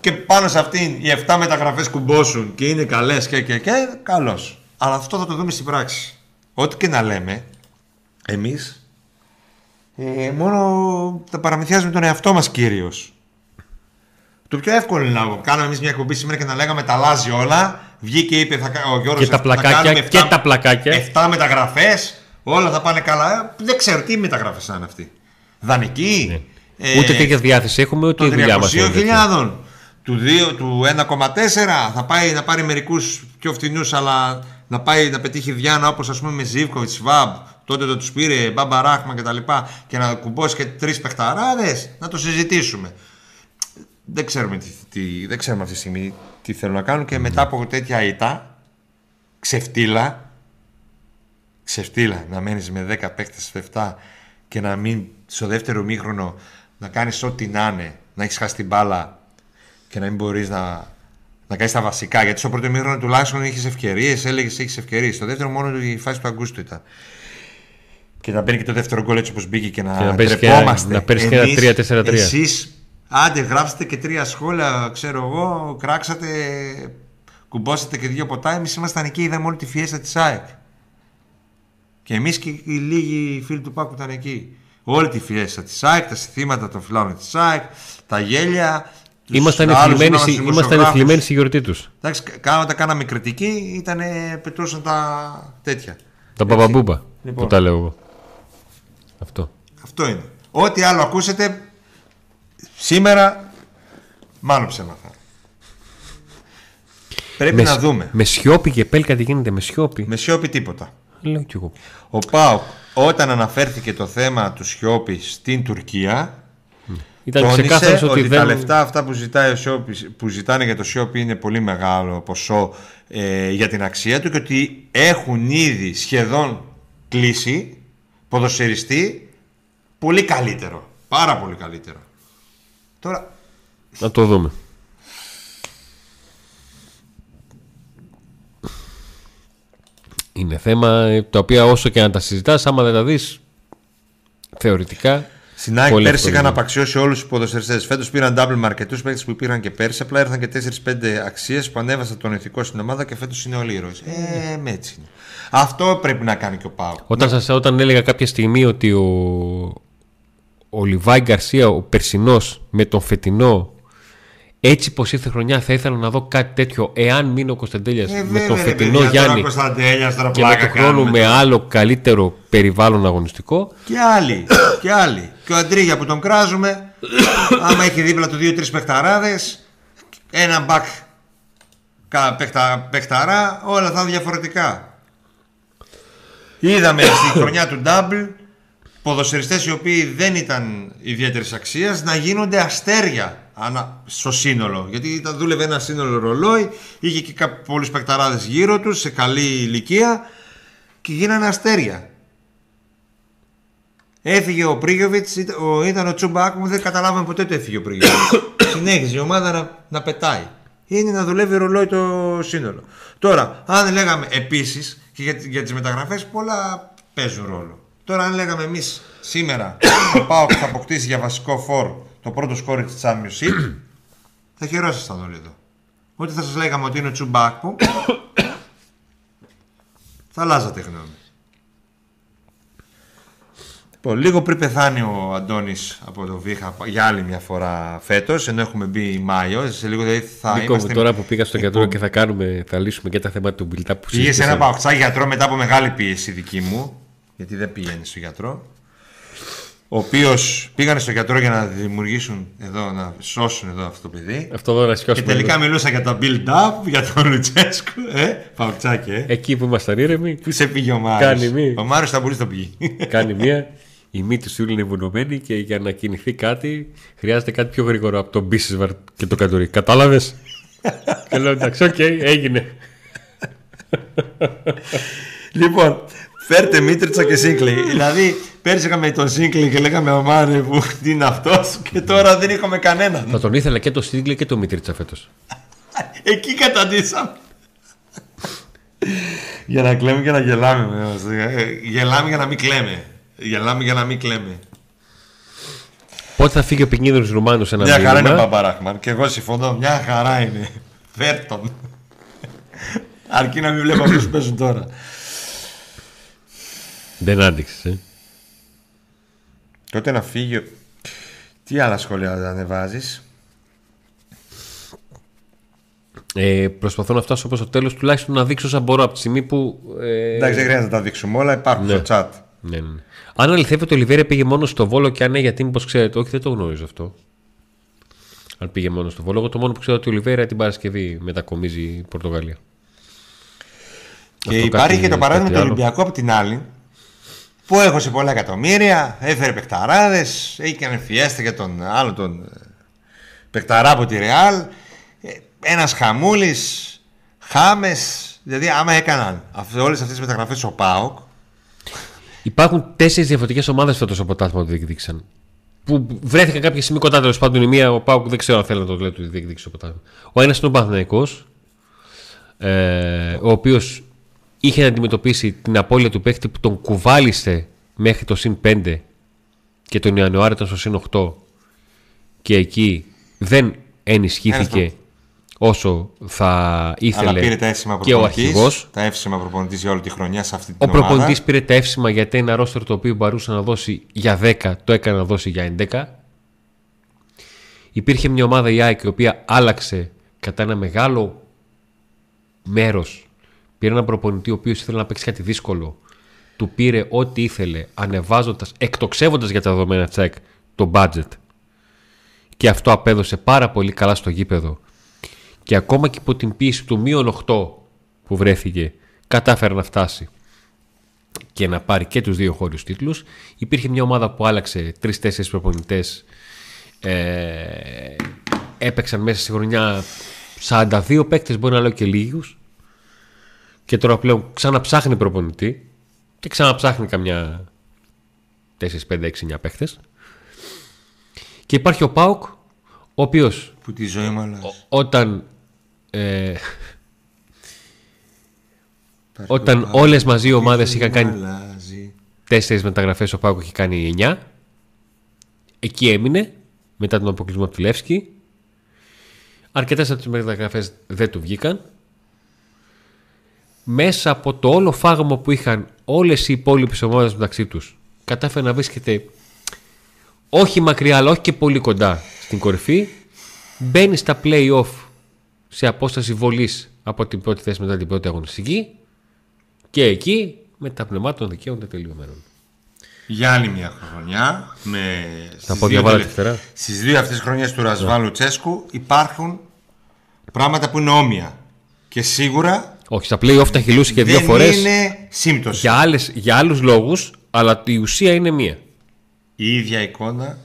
και πάνω σε αυτήν οι 7 μεταγραφές κουμπώσουν και είναι καλές και και και καλώς. Αλλά αυτό θα το δούμε στην πράξη. Ό,τι και να λέμε εμείς; Ε, μόνο τα παραμυθιάζουμε τον εαυτό μας κυρίως. Το πιο εύκολο είναι να κάνουμε εμείς μια εκπομπή σήμερα και να λέγαμε τα αλλάζει όλα. Βγήκε είπε θα, ο Γιώργος Και τα θα πλακάκια, κάνουμε και τα πλακάκια. 7 μεταγραφές. Όλα θα πάνε καλά. Δεν ξέρω τι μεταγραφές θα είναι αυτή. Δανεική. ε, Ούτε τέτοια διάθεση έχουμε, ούτε η των δουλειά μας. 300.000 του, 2, του 1,4 θα πάει να πάρει μερικούς πιο φθηνού, αλλά να πάει να πετύχει Βιάννα όπως ας πούμε με Ζήβκοβιτ, Σβάμπ, τότε το τους πήρε Μπάμπα Ράχμα κτλ. Και, και να κουμπώσει και τρεις παιχταράδες, να το συζητήσουμε. Δεν ξέρουμε, τι, τι, δεν ξέρουμε αυτή τη στιγμή τι θέλουν να κάνουν και μετά από τέτοια ήττα, ξεφτύλα, ξεφτύλα να μένεις με 10 παίχτες στο 7 και να μην στο δεύτερο μήχρονο να κάνεις ό,τι να είναι, να έχεις χάσει την μπάλα και να μην μπορείς να, να κάνεις τα βασικά. Γιατί στο πρώτο μήχρονο τουλάχιστον είχε ευκαιρίες, έλεγες έχεις ευκαιρίες. Στο δεύτερο μόνο η φάση του Αγκούστου ήταν. Και να μπαίνει και το δεύτερο γκολ έτσι όπως μπήκε και να, Και να παίζει και τρεπόμαστε. ένα- να παίζει και ένα Εμείς, 3-4-3. Εσείς, άντε γράψτε και τρία σχόλια, ξέρω εγώ, κράξατε, κουμπώσατε και δύο ποτά. Εμείς ήμασταν εκεί, είδαμε όλη τη φιέστα της ΑΕΚ. Και εμείς και οι λίγοι φίλοι του Πάκου ήταν εκεί. Όλη τη φιέστα της ΑΕΚ, τα συστήματα των φιλάων της ΑΕΚ, τα γέλια. τους Ήμασταν άλλους εθλιμμένοι, ήμασταν στη- ήμασταν δημοσιογράφους. εθλιμμένοι στη γιορτή τους. Εντάξει, κάνοντα κάναμε κριτική, ήταν, πετούσαν τα τέτοια. Τα μπαμπαμπούμπα. Λοιπόν. Που τα λέω εγώ. Αυτό. Αυτό είναι. Ό,τι άλλο ακούσετε σήμερα, μάλλον ψέμα θα είναι. Πρέπει με, να σ- δούμε. Με Σιώπη και Πέλκα τι γίνεται με Σιώπη. Με Σιώπη τίποτα. Λέω κι εγώ. Ο ΠΑΟΚ όταν αναφέρθηκε το θέμα του Σιώπη στην Τουρκία Ήταν τόνισε ξεκάθαρος ότι, ότι, τα δεν. λεφτά αυτά που, ζητάει ο Σιώπης, που ζητάνε για το Σιώπη είναι πολύ μεγάλο ποσό ε, για την αξία του και ότι έχουν ήδη σχεδόν κλείσει ποδοσφαιριστή πολύ καλύτερο. Πάρα πολύ καλύτερο. Τώρα Να το δούμε. Είναι θέμα ε, τα οποία όσο και να τα συζητάς, άμα δεν τα δεις, θεωρητικά... Στην ΑΕΚ πολύ πέρσι εύκολο είχαν είναι. απαξιώσει όλους τους ποδοσφαιριστές. Φέτος πήραν double με αρκετού παίκτες που υπήρχαν και πέρσι. Απλά ήρθαν και 4-5 αξίες που ανέβασαν τον ηθικό στην ομάδα και φέτος είναι όλοι ήρωες. Ε, με έτσι είναι. Αυτό πρέπει να κάνει και ο Πάου. Όταν, σας, όταν έλεγα κάποια στιγμή ότι ο, ο Λιβάη Γκαρσία, ο περσινός με τον φετινό, έτσι πως ήρθε χρονιά θα ήθελα να δω κάτι τέτοιο εάν μείνει ο Κωνσταντέλιας Ε, με βέβαια, τον ρε φετινό παιδιά, τώρα Γιάννη ο Κωνσταντέλιας, τώρα και με πλάκα τον χρόνο κάνουμε με τώρα. άλλο καλύτερο περιβάλλον αγωνιστικό Και άλλοι. και άλλοι. Και ο Αντρίγια που τον κράζουμε, άμα έχει δίπλα του δύο-τρεις παιχταράδες, ένα μπακ κα- παιχτα, παιχταρά, όλα θα είναι διαφορετικά. Είδαμε στη χρονιά του Double ποδοσφαιριστές οι οποίοι δεν ήταν ιδιαίτερης αξίας να γίνονται αστέρια ανα- στο σύνολο. Γιατί ήταν, δούλευε ένα σύνολο ρολόι, είχε και πολλούς παικταράδες γύρω τους σε καλή ηλικία και γίνανε αστέρια. Έφυγε ο Πρίγιοβιτς, ήταν ο Τσούμπακ μου, δεν καταλάβαμε ποτέ το έφυγε ο Πρίγιοβιτς. Συνέχιζε η ομάδα να, να πετάει. Είναι να δουλεύει ρολόι το σύνολο. Τώρα, αν λέγαμε επίσης και για, για τις μεταγραφές, πολλά παίζουν ρόλο. Τώρα, αν λέγαμε εμείς σήμερα ο Πάοκ θα αποκτήσει για βασικό φόρ το πρώτο σκόρι της Championship, θα χαιρόσασταν όλοι εδώ. Ό,τι θα σας λέγαμε ότι είναι ο Τσουμπάκπο, θα αλλάζατε γνώμη. Λοιπόν, λίγο πριν πεθάνει ο Αντώνης από το Βίχα για άλλη μια φορά φέτος, ενώ έχουμε μπει Μάιο, σε λίγο δηλαδή θα Νίκο μου, είμαστε. τώρα που πήγα στο γιατρό εκπομπ- και θα, κάνουμε, θα λύσουμε και τα θέματα του build-up που Πήγες σε ένα συζητήσαμε. παοξάκι γιατρό μετά από μεγάλη πίεση δική μου, γιατί δεν πήγαινε στο γιατρό. Ο οποίος πήγανε στο γιατρό για να δημιουργήσουν εδώ, να σώσουν εδώ αυτό το παιδί. Αυτό εδώ να Και σηκώσουμε τελικά λίγο. μιλούσα για το build-up, για τον Λουτσέσκου. Ε, παουτσάκι, ε. Εκεί που ήμασταν ήρεμοι, Πού σε πήγε ο Μάριος. Κάνει μη. Ο Μάριος θα μπορείς το πήγε. κάνει μία. Η μύτη σου είναι βουλωμένη και για να κινηθεί κάτι χρειάζεται κάτι πιο γρήγορο από τον Μπίσεσβαρ και το Κατουρί. Κατάλαβες; και λέω εντάξει, οκ, έγινε. λοιπόν, φέρτε Μίτριτσα και Σίγκλι. δηλαδή, πέρσι είχαμε τον Σίγκλι και λέγαμε ο Μάρε που τι είναι αυτός και τώρα δεν είχαμε κανέναν. Θα τον ήθελα και το Σίγκλι και το Μίτριτσα φέτος. Εκεί καταντήσαμε. για να κλαίμε και να γελάμε. ε, Γελάμε για να μην κλαίμε. Γελάμε για να μην κλαίμε. Πότε θα φύγει ο Πινίδρο Ρουμάνος ένα Μια χαρά είναι ο μήνυμα. Μπαμπαράχμαν και εγώ συμφωνώ. Μια χαρά είναι. Φέρτον. Αρκεί να μην βλέπω αυτούς που παίζουν τώρα. Δεν άντεξες. Ε. Τότε να φύγει. ο- Τι άλλα σχόλια θα ανεβάζεις; Ε, προσπαθώ να φτάσω προς το τέλος τουλάχιστον να δείξω όσα μπορώ από τη στιγμή που... Ε, Εντάξει, δεν χρειάζεται να τα δείξουμε όλα, υπάρχουν Ναι. στο chat. ναι, ναι. ναι. Αν αληθεύεται ότι ο Λιβέρια πήγε μόνο στο Βόλο και αν ναι, γιατί μήπως ξέρετε, όχι δεν το γνωρίζω αυτό. Αν πήγε μόνο στο Βόλο, εγώ το μόνο που ξέρω ότι ο Λιβέρια την Παρασκευή μετακομίζει η Πορτογαλία. Και Αυτό υπάρχει κάτι- και το παράδειγμα του κάτι άλλο. Ολυμπιακού από την άλλη, που έχωσε πολλά εκατομμύρια, έφερε παιχταράδες, έκανε φιέστα για τον άλλο τον ε, παιχταρά από τη Ρεάλ. Ένας χαμούλης, χάμες. Δηλαδή, άμα έκαναν όλες αυτές τις μεταγραφές ο Πάοκ, Υπάρχουν τέσσερις διαφορετικές ομάδες φέτος στο πρωτάθλημα που διεκδίκησαν. Που βρέθηκαν κάποια στιγμή κοντά τέλος πάντων. Η μία, ο Πάουκ δεν ξέρω αν θέλει να το λέει ότι διεκδίκησε το πρωτάθλημα. Ο ένας είναι ο Παναθυναϊκό, ε, ο οποίος είχε να αντιμετωπίσει την απώλεια του παίχτη που τον κουβάλισε μέχρι το συν 5 και τον Ιανουάριο ήταν στο συν 8 και εκεί δεν ενισχύθηκε όσο θα αλλά ήθελε πήρε τα εύσημα και ο προπονητής, αρχηγός. Τα εύσημα προπονητής για όλη τη χρονιά σε αυτή Ο την ομάδα. προπονητής πήρε τα εύσημα γιατί ένα ρόστερ το οποίο μπορούσε να δώσει για 10 το έκανε να δώσει για 11. Υπήρχε μια ομάδα η ΑΕΚ η οποία άλλαξε κατά ένα μεγάλο μέρος. Πήρε έναν προπονητή ο οποίος ήθελε να παίξει κάτι δύσκολο. Του πήρε ό,τι ήθελε, ανεβάζοντας, εκτοξεύοντας για τα δεδομένα τσεκ το budget. Και αυτό απέδωσε πάρα πολύ καλά στο γήπεδο. Και ακόμα και υπό την πίεση του μείον 8 που βρέθηκε, κατάφερε να φτάσει και να πάρει και τους δύο χώριους τίτλους. Υπήρχε μια ομάδα που άλλαξε τρεις-τέσσερις προπονητές. Ε, έπαιξαν μέσα στη χρονιά 42 παίκτες, μπορεί να λέω και λίγους. Και τώρα πλέον ξαναψάχνει προπονητή και ξαναψάχνει καμιά 4, 5, 6, 9 παίκτες. Και υπάρχει ο Πάουκ, ο οποίος Που τη ζωή μου αλλάζει. όταν ε, όταν όλες μαζί οι ομάδες είχαν κάνει Αλλάζει. τέσσερις μεταγραφές ο Πάκο έχει κάνει 9 εκεί έμεινε μετά τον αποκλεισμό από τη Λεύσκη αρκετές από τις μεταγραφές δεν του βγήκαν μέσα από το όλο φάγμα που είχαν όλες οι υπόλοιπες ομάδες μεταξύ τους κατάφερε να βρίσκεται όχι μακριά αλλά όχι και πολύ κοντά στην κορυφή μπαίνει στα play-off σε απόσταση βολής από την πρώτη θέση μετά την πρώτη αγωνιστική και εκεί με τα πνευμάτων δικαίων των τελειωμένων. Για άλλη μια χρονιά. Με στις πόδια δύο βάλατε τελε- φτερά. Στις δύο αυτές χρονιές του Ρασβάλου Τσέσκου υπάρχουν πράγματα που είναι όμοια. Και σίγουρα Όχι, στα play-off τα έχει λούσει και δύο δεν φορές είναι σύμπτωση. για, άλλες, για άλλους λόγους, αλλά η ουσία είναι μία. Η ίδια εικόνα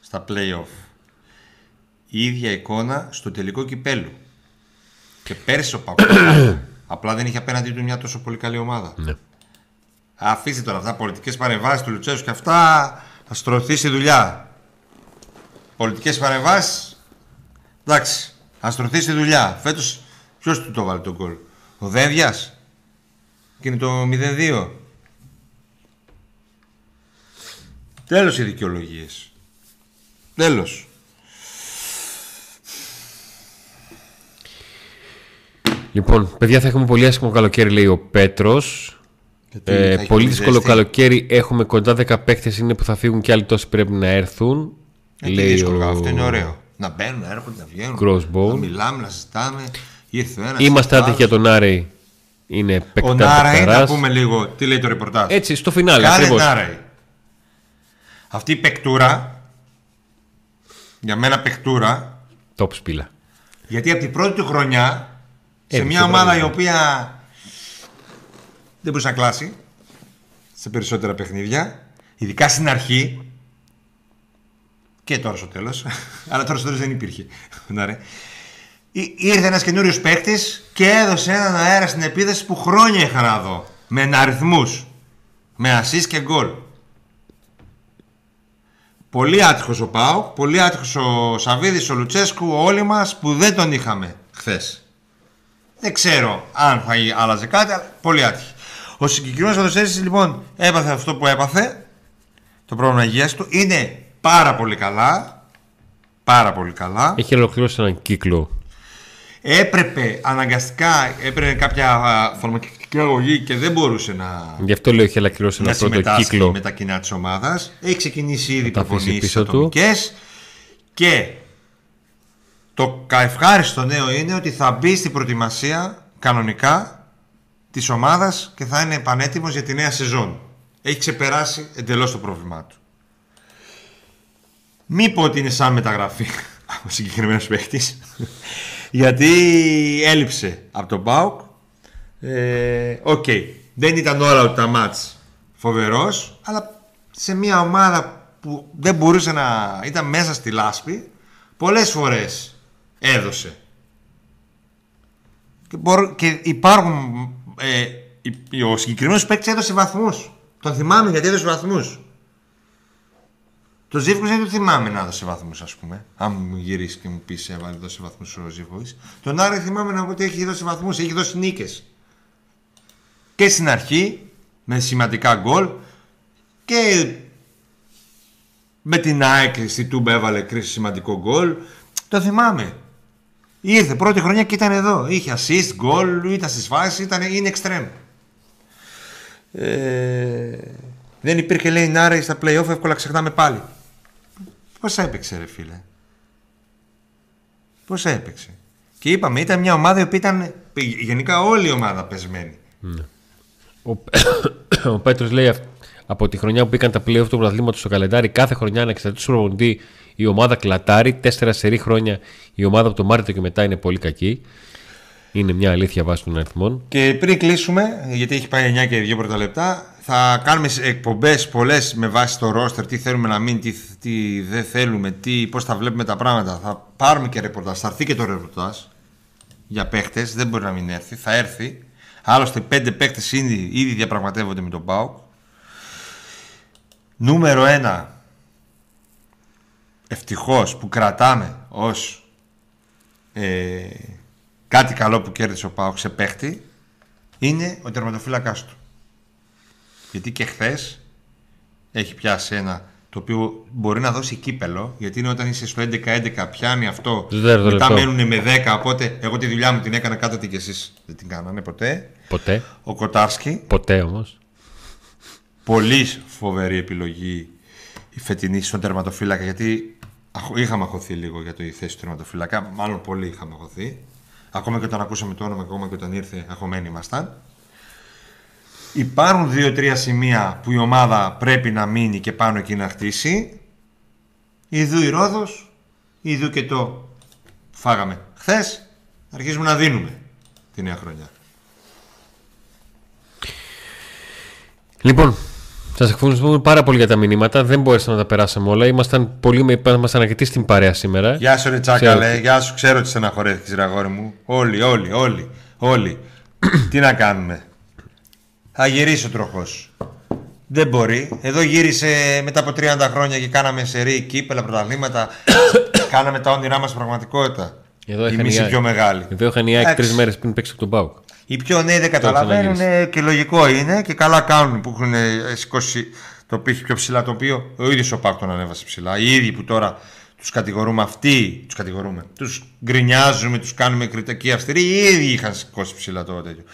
στα play-off. Η ίδια εικόνα στο τελικό κυπέλου. Και πέρσι ο Παπα. Απλά δεν είχε απέναντί του μια τόσο πολύ καλή ομάδα. Ναι. Αφήστε τώρα αυτά, πολιτικές παρεμβάσεις του Λουτσέσου και αυτά θα στρωθεί στη δουλειά. Πολιτικές παρεμβάσεις. Εντάξει, θα στρωθεί στη δουλειά. Φέτος ποιος του το βάλει τον κόλ, Ο Δένδια. Και είναι το 0-2. Τέλος οι δικαιολογίες. Τέλος. Λοιπόν, παιδιά, θα έχουμε πολύ άσχημο καλοκαίρι, λέει ο Πέτρος. Γιατί Ε, θα έχει πολύ πολύ δύσκολο ζέστη. καλοκαίρι. Έχουμε κοντά 10 παίκτες είναι που θα φύγουν και άλλοι τόσοι πρέπει να έρθουν. Ε, τι λέει δύσκολο, ο... αυτό είναι ωραίο. Να μπαίνουν, να έρχονται, να βγαίνουν. Crossbone. Να μιλάμε, να συζητάμε. Ήρθε ο ένας. Είμαστε άτυχοι για τον Άρη. Είναι Ο παικτά Νάραη, να παικταράς. πούμε λίγο τι λέει το ρεπορτάζ. Έτσι, στο φινάλε Κάνε ακριβώς. Νάραη. Αυτή η παικτούρα, για μένα παικτούρα, Top σπήλα. γιατί από την πρώτη του χρονιά, σε Ε, μια στο ομάδα η βράδυ. οποία δεν μπορούσε να κλάσει σε περισσότερα παιχνίδια, ειδικά στην αρχή και τώρα στο τέλος, αλλά τώρα στο τέλος δεν υπήρχε. Να ρε. Ή- Ήρθε ένας καινούριος παίκτης και έδωσε έναν αέρα στην επίδεση που χρόνια είχα να δω. Με αριθμούς. Με assist και γκολ. Πολύ άτυχος ο Πάου, πολύ άτυχος ο Σαββίδης, ο Λουτσέσκου, όλοι μας που δεν τον είχαμε χθες. Δεν ξέρω αν θα άλλαζε κάτι, αλλά πολύ άτυχη. Ο συγκεκριμένος ποδοσφαιριστής λοιπόν έπαθε αυτό που έπαθε, το πρόβλημα υγείας του, είναι πάρα πολύ καλά, πάρα πολύ καλά. Έχει ολοκληρώσει έναν κύκλο. Έπρεπε αναγκαστικά, έπαιρνε κάποια α, φαρμακευτικά και αγωγή και δεν μπορούσε να, Γι' αυτό λέω έχει ολοκληρώσει να ένα πρώτο συμμετάσχει κύκλο. με τα κοινά της ομάδας. Έχει ξεκινήσει ήδη τα αφήσει προπονήσεις πίσω του. ατομικές και το καευχάριστο νέο είναι ότι θα μπει στην προετοιμασία κανονικά της ομάδας και θα είναι πανέτοιμος για τη νέα σεζόν. Έχει ξεπεράσει εντελώς το πρόβλημά του. Μη πω ότι είναι σαν μεταγραφή από συγκεκριμένος παίχτη. Γιατί έλειψε από τον ΠΑΟΚ. Ε, Οκ. Δεν ήταν όλα του τα ματς φοβερός, αλλά σε μια ομάδα που δεν μπορούσε να ήταν μέσα στη λάσπη, πολλές φορές έδωσε. Και, μπορώ- και υπάρχουν. Ε, η- ο συγκεκριμένος παίκτης έδωσε βαθμούς. Τον θυμάμαι γιατί έδωσε βαθμούς. Το Ζίβκο δεν το θυμάμαι να έδωσε βαθμούς, ας πούμε. Αν μου γυρίσεις και μου πεις έβαλε δώσει βαθμούς ο Ζίβκο. Τον Άρη θυμάμαι να πω ότι έχει δώσει βαθμούς, έχει δώσει νίκες. Και στην αρχή με σημαντικά γκολ και με την ΑΕΚ στη Τούμπα έβαλε κρίση σημαντικό γκολ. Το θυμάμαι. Ήρθε πρώτη χρονιά και ήταν εδώ. Είχε assist, γκολ, ήταν στις φάσεις, ήταν, είναι extreme. Ε, δεν υπήρχε λέει Νάρη στα playoff, εύκολα ξεχνάμε πάλι. Πώς έπαιξε ρε φίλε; Πώς έπαιξε; Και είπαμε, ήταν μια ομάδα η οποία ήταν γενικά όλη η ομάδα πεσμένη. Ο, ο Πέτρος λέει αυ- από τη χρονιά που μπήκαν τα playoff του πρωταθλήματος στο καλεντάρι, κάθε χρονιά ανεξαρτήτω του προπονητή η ομάδα κλατάρει. Τέσσερα σερή χρόνια η ομάδα από το Μάρτιο και μετά είναι πολύ κακή. Είναι μια αλήθεια βάσει των αριθμών. Και πριν κλείσουμε, γιατί έχει πάει 9 και 2 πρώτα λεπτά, θα κάνουμε εκπομπές πολλές με βάση το ρόστερ, τι θέλουμε να μείνει, τι, τι δεν θέλουμε, τι, πώς θα βλέπουμε τα πράγματα. Θα πάρουμε και ρεπορτάζ, θα έρθει και το ρεπορτάζ για παίχτες, δεν μπορεί να μην έρθει, θα έρθει. Άλλωστε, πέντε παίχτες ήδη, ήδη διαπραγματεύονται με τον Πάουκ. Νούμερο 1. Ευτυχώς που κρατάμε ως ε, κάτι καλό που κέρδισε ο Πάουκ σε παίχτη είναι ο τερματοφύλακάς του. Γιατί και χθες έχει πιάσει ένα το οποίο μπορεί να δώσει κύπελο, γιατί είναι όταν είσαι στο 11-11 πιάνει αυτό, Στο τέταρτο μετά λεπτό. μένουν με 10, οπότε εγώ τη δουλειά μου την έκανα κάτω και εσείς δεν την κάνανε ποτέ. Ποτέ. Ο Κοτάρσκι, Ποτέ όμως. πολύ φοβερή επιλογή η φετινή στον τερματοφύλακα γιατί αχω- είχαμε αχωθεί λίγο για το η θέση του τερματοφύλακα. Μάλλον πολύ είχαμε αχωθεί. Ακόμα και όταν ακούσαμε το όνομα, ακόμα και όταν ήρθε, αχωμένοι ήμασταν. Υπάρχουν δύο-τρία σημεία που η ομάδα πρέπει να μείνει και πάνω εκεί να χτίσει. Ιδού η Ρόδος, ιδού και το φάγαμε χθες. Αρχίζουμε να δίνουμε τη νέα χρονιά. Λοιπόν, σας ευχαριστούμε πάρα πολύ για τα μηνύματα. Δεν μπόρεσαμε να τα περάσαμε όλα. Ήμασταν πολύ με ήμασταν αρκετοί στην παρέα σήμερα. Γεια σου ρε Ξέρω. Τσάκαλε, γεια σου, ξέρω ότι στεναχωρέθηκες ρε αγόρι μου. Όλοι, όλοι, όλοι, όλοι. Τι να κάνουμε; Θα γυρίσει ο τροχός. Δεν μπορεί. Εδώ γύρισε μετά από 30 χρόνια και κάναμε σερή, κύπελα, πρωταθλήματα. κάναμε τα όνειρά μας πραγματικότητα. Εδώ Εμείς είχαν οι οι πιο ΑΕΚ. μεγάλοι. Εδώ είχαν οι ΑΕΚ τρεις Εντάξει. μέρες πριν παίξει από τον Πάουκ. Οι πιο νέοι δεν καταλαβαίνουν ε, και λογικό είναι και καλά κάνουν που έχουν ε, σηκώσει το πύχη πιο ψηλά το οποίο ο ίδιος ο Πάκ τον ανέβασε ψηλά. Οι ίδιοι που τώρα τους κατηγορούμε αυτοί, τους κατηγορούμε, τους γκρινιάζουμε, τους κάνουμε κριτική αυστηρή, οι ίδιοι είχαν σηκώσει ψηλά το τέτοιο.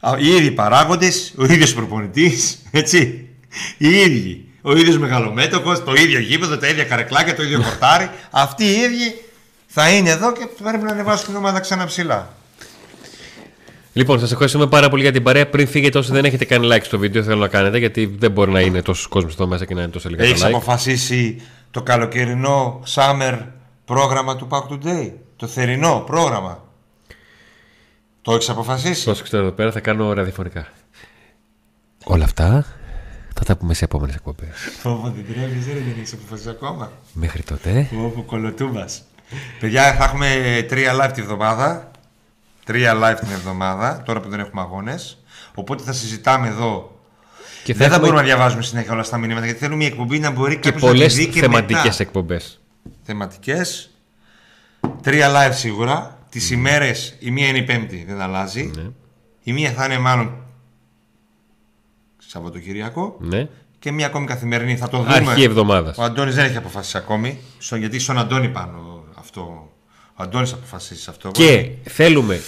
Α, Οι ίδιοι παράγοντες, ο ίδιος προπονητής, έτσι. Οι ίδιοι. Ο ίδιος μεγαλομέτωχος, το ίδιο γήπεδο, τα ίδια καρεκλάκια, το ίδιο χορτάρι. Αυτοί οι ίδιοι θα είναι εδώ και πρέπει να ανεβάσουν την ομάδα ξανά ψηλά. Λοιπόν, σας ευχαριστούμε πάρα πολύ για την παρέα. Πριν φύγετε, όσοι δεν έχετε κάνει like στο βίντεο, θέλω να κάνετε γιατί δεν μπορεί να είναι τόσος κόσμος εδώ μέσα και να είναι τόσο λίγα Έχεις τα like. αποφασίσει το καλοκαιρινό summer πρόγραμμα του Pack Today; Το θερινό πρόγραμμα; Το έχεις αποφασίσει; Τόσο ξέρω εδώ πέρα, θα κάνω ραδιοφωνικά. Όλα αυτά θα τα πούμε σε επόμενες εκπομπές. Φόβο δεν τρέβεις, ρε, δεν έχεις αποφασίσει ακόμα. Μέχρι τότε. Φόβο κολοτούμπας. Παιδιά, θα έχουμε τρία live τη εβδομάδα. Τρία live την εβδομάδα, τώρα που δεν έχουμε αγώνες. Οπότε θα συζητάμε εδώ. Και θα δεν θα έχουμε μπορούμε να διαβάζουμε συνέχεια όλα στα μηνύματα γιατί θέλουμε η εκπομπή να μπορεί και κάποιος να τη πολλές δει και θεματικές μετά. εκπομπές. θεματικές Τρία live σίγουρα Τις ημέρες η μία είναι η πέμπτη Δεν αλλάζει Ναι. Η μία θα είναι μάλλον Σαββατοκυριακό Ναι. Και μία ακόμη καθημερινή Θα το δούμε Αρχή εβδομάδας. Ο Αντώνης δεν έχει αποφασίσει ακόμη στο, Γιατί στον Αντώνη πάνω αυτό Ο Αντώνης αποφασίσει αυτό Και θέλουμε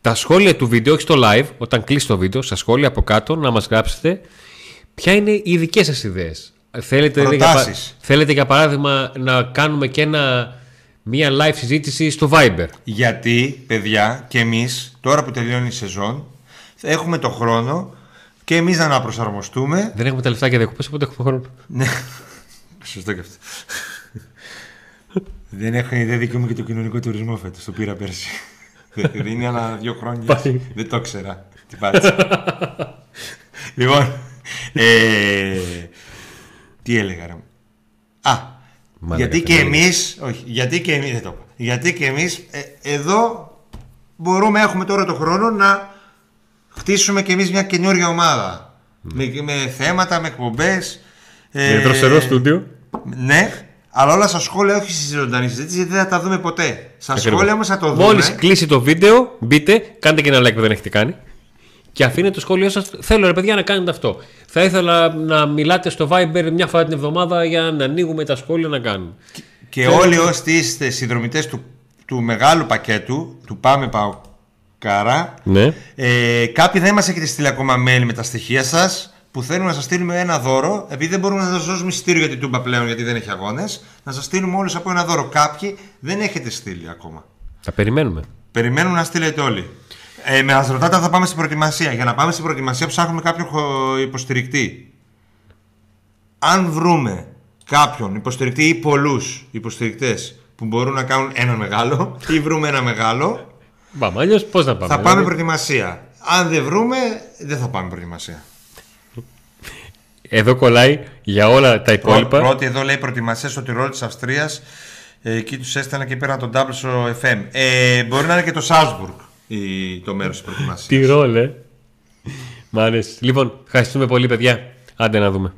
τα σχόλια του βίντεο, όχι στο live, όταν κλείσει το βίντεο, στα σχόλια από κάτω να μας γράψετε ποια είναι οι δικές σας ιδέες. Θέλετε, για, πα- Προτάσεις. θέλετε για παράδειγμα να κάνουμε και ένα, μια live συζήτηση στο Viber. Γιατί, παιδιά, και εμείς, τώρα που τελειώνει η σεζόν, θα έχουμε το χρόνο και εμείς να αναπροσαρμοστούμε. Δεν έχουμε τα λεφτά για διακοπές, οπότε έχουμε χρόνο. Ναι. Σωστό και αυτό. Δεν, έχω, δεν δικαιούμαι και το κοινωνικό τουρισμό φέτος, το πήρα πέρσι. Δίνει ανά δύο χρόνια. Πάει. δεν το ήξερα. Τι πάτησε. λοιπόν, ε, τι έλεγα ρε. μου. Α, Μάνα γιατί και καθημερινή. εμείς, όχι, γιατί και εμείς, δεν το είπα. Γιατί και εμείς ε, εδώ μπορούμε, έχουμε τώρα το χρόνο να χτίσουμε και εμείς μια καινούργια ομάδα. Με, με θέματα, με εκπομπές. ε, Είναι δροσερό στούντιο. Ναι, αλλά όλα στα σχόλια, όχι στη ζωντανή συζήτηση, γιατί δεν θα τα δούμε ποτέ. Στα σχόλια όμω θα το δούμε. Μόλις κλείσει το βίντεο, μπείτε, κάντε και ένα like που δεν έχετε κάνει. Και αφήνετε το σχόλιο σας. Θέλω ρε παιδιά να κάνετε αυτό. Θα ήθελα να μιλάτε στο Viber μια φορά την εβδομάδα για να ανοίγουμε τα σχόλια να κάνουμε. Και όλοι όσοι είστε συνδρομητές του, του μεγάλου πακέτου, του Πάμε Πάω Κάρα, Ναι. ε, κάποιοι δεν μα έχετε στείλει ακόμα mail με τα στοιχεία σας που θέλουν να σας στείλουμε ένα δώρο, επειδή δεν μπορούμε να σας δώσουμε εισιτήριο για την Τούμπα πλέον, γιατί δεν έχει αγώνες, να σας στείλουμε όλους από ένα δώρο. Κάποιοι δεν έχετε στείλει ακόμα. Θα περιμένουμε. Περιμένουμε να στείλετε όλοι. Ε, με μας ρωτάτε αν θα πάμε στην προετοιμασία. Για να πάμε στην προετοιμασία ψάχνουμε κάποιον χω- υποστηρικτή. Αν βρούμε κάποιον υποστηρικτή ή πολλούς υποστηρικτές που μπορούν να κάνουν ένα μεγάλο ή βρούμε ένα μεγάλο, Πάμε, αλλιώς πώς να πάμε. θα πάμε δηλαδή; προετοιμασία. Αν δεν βρούμε, δεν θα πάμε προετοιμασία. Εδώ κολλάει για όλα τα Πρω- υπόλοιπα. Πρώτη εδώ λέει προετοιμασία στο Τυρόλ της Αυστρίας. Ε, εκεί τους έστελνα και πήραν τον double στο FM. Ε, μπορεί να είναι και το Σάλσμπουργκ η- το μέρος της προετοιμασίας. Τι ρόλε. Μ' άρεσε. Λοιπόν, ευχαριστούμε πολύ, παιδιά. Άντε να δούμε.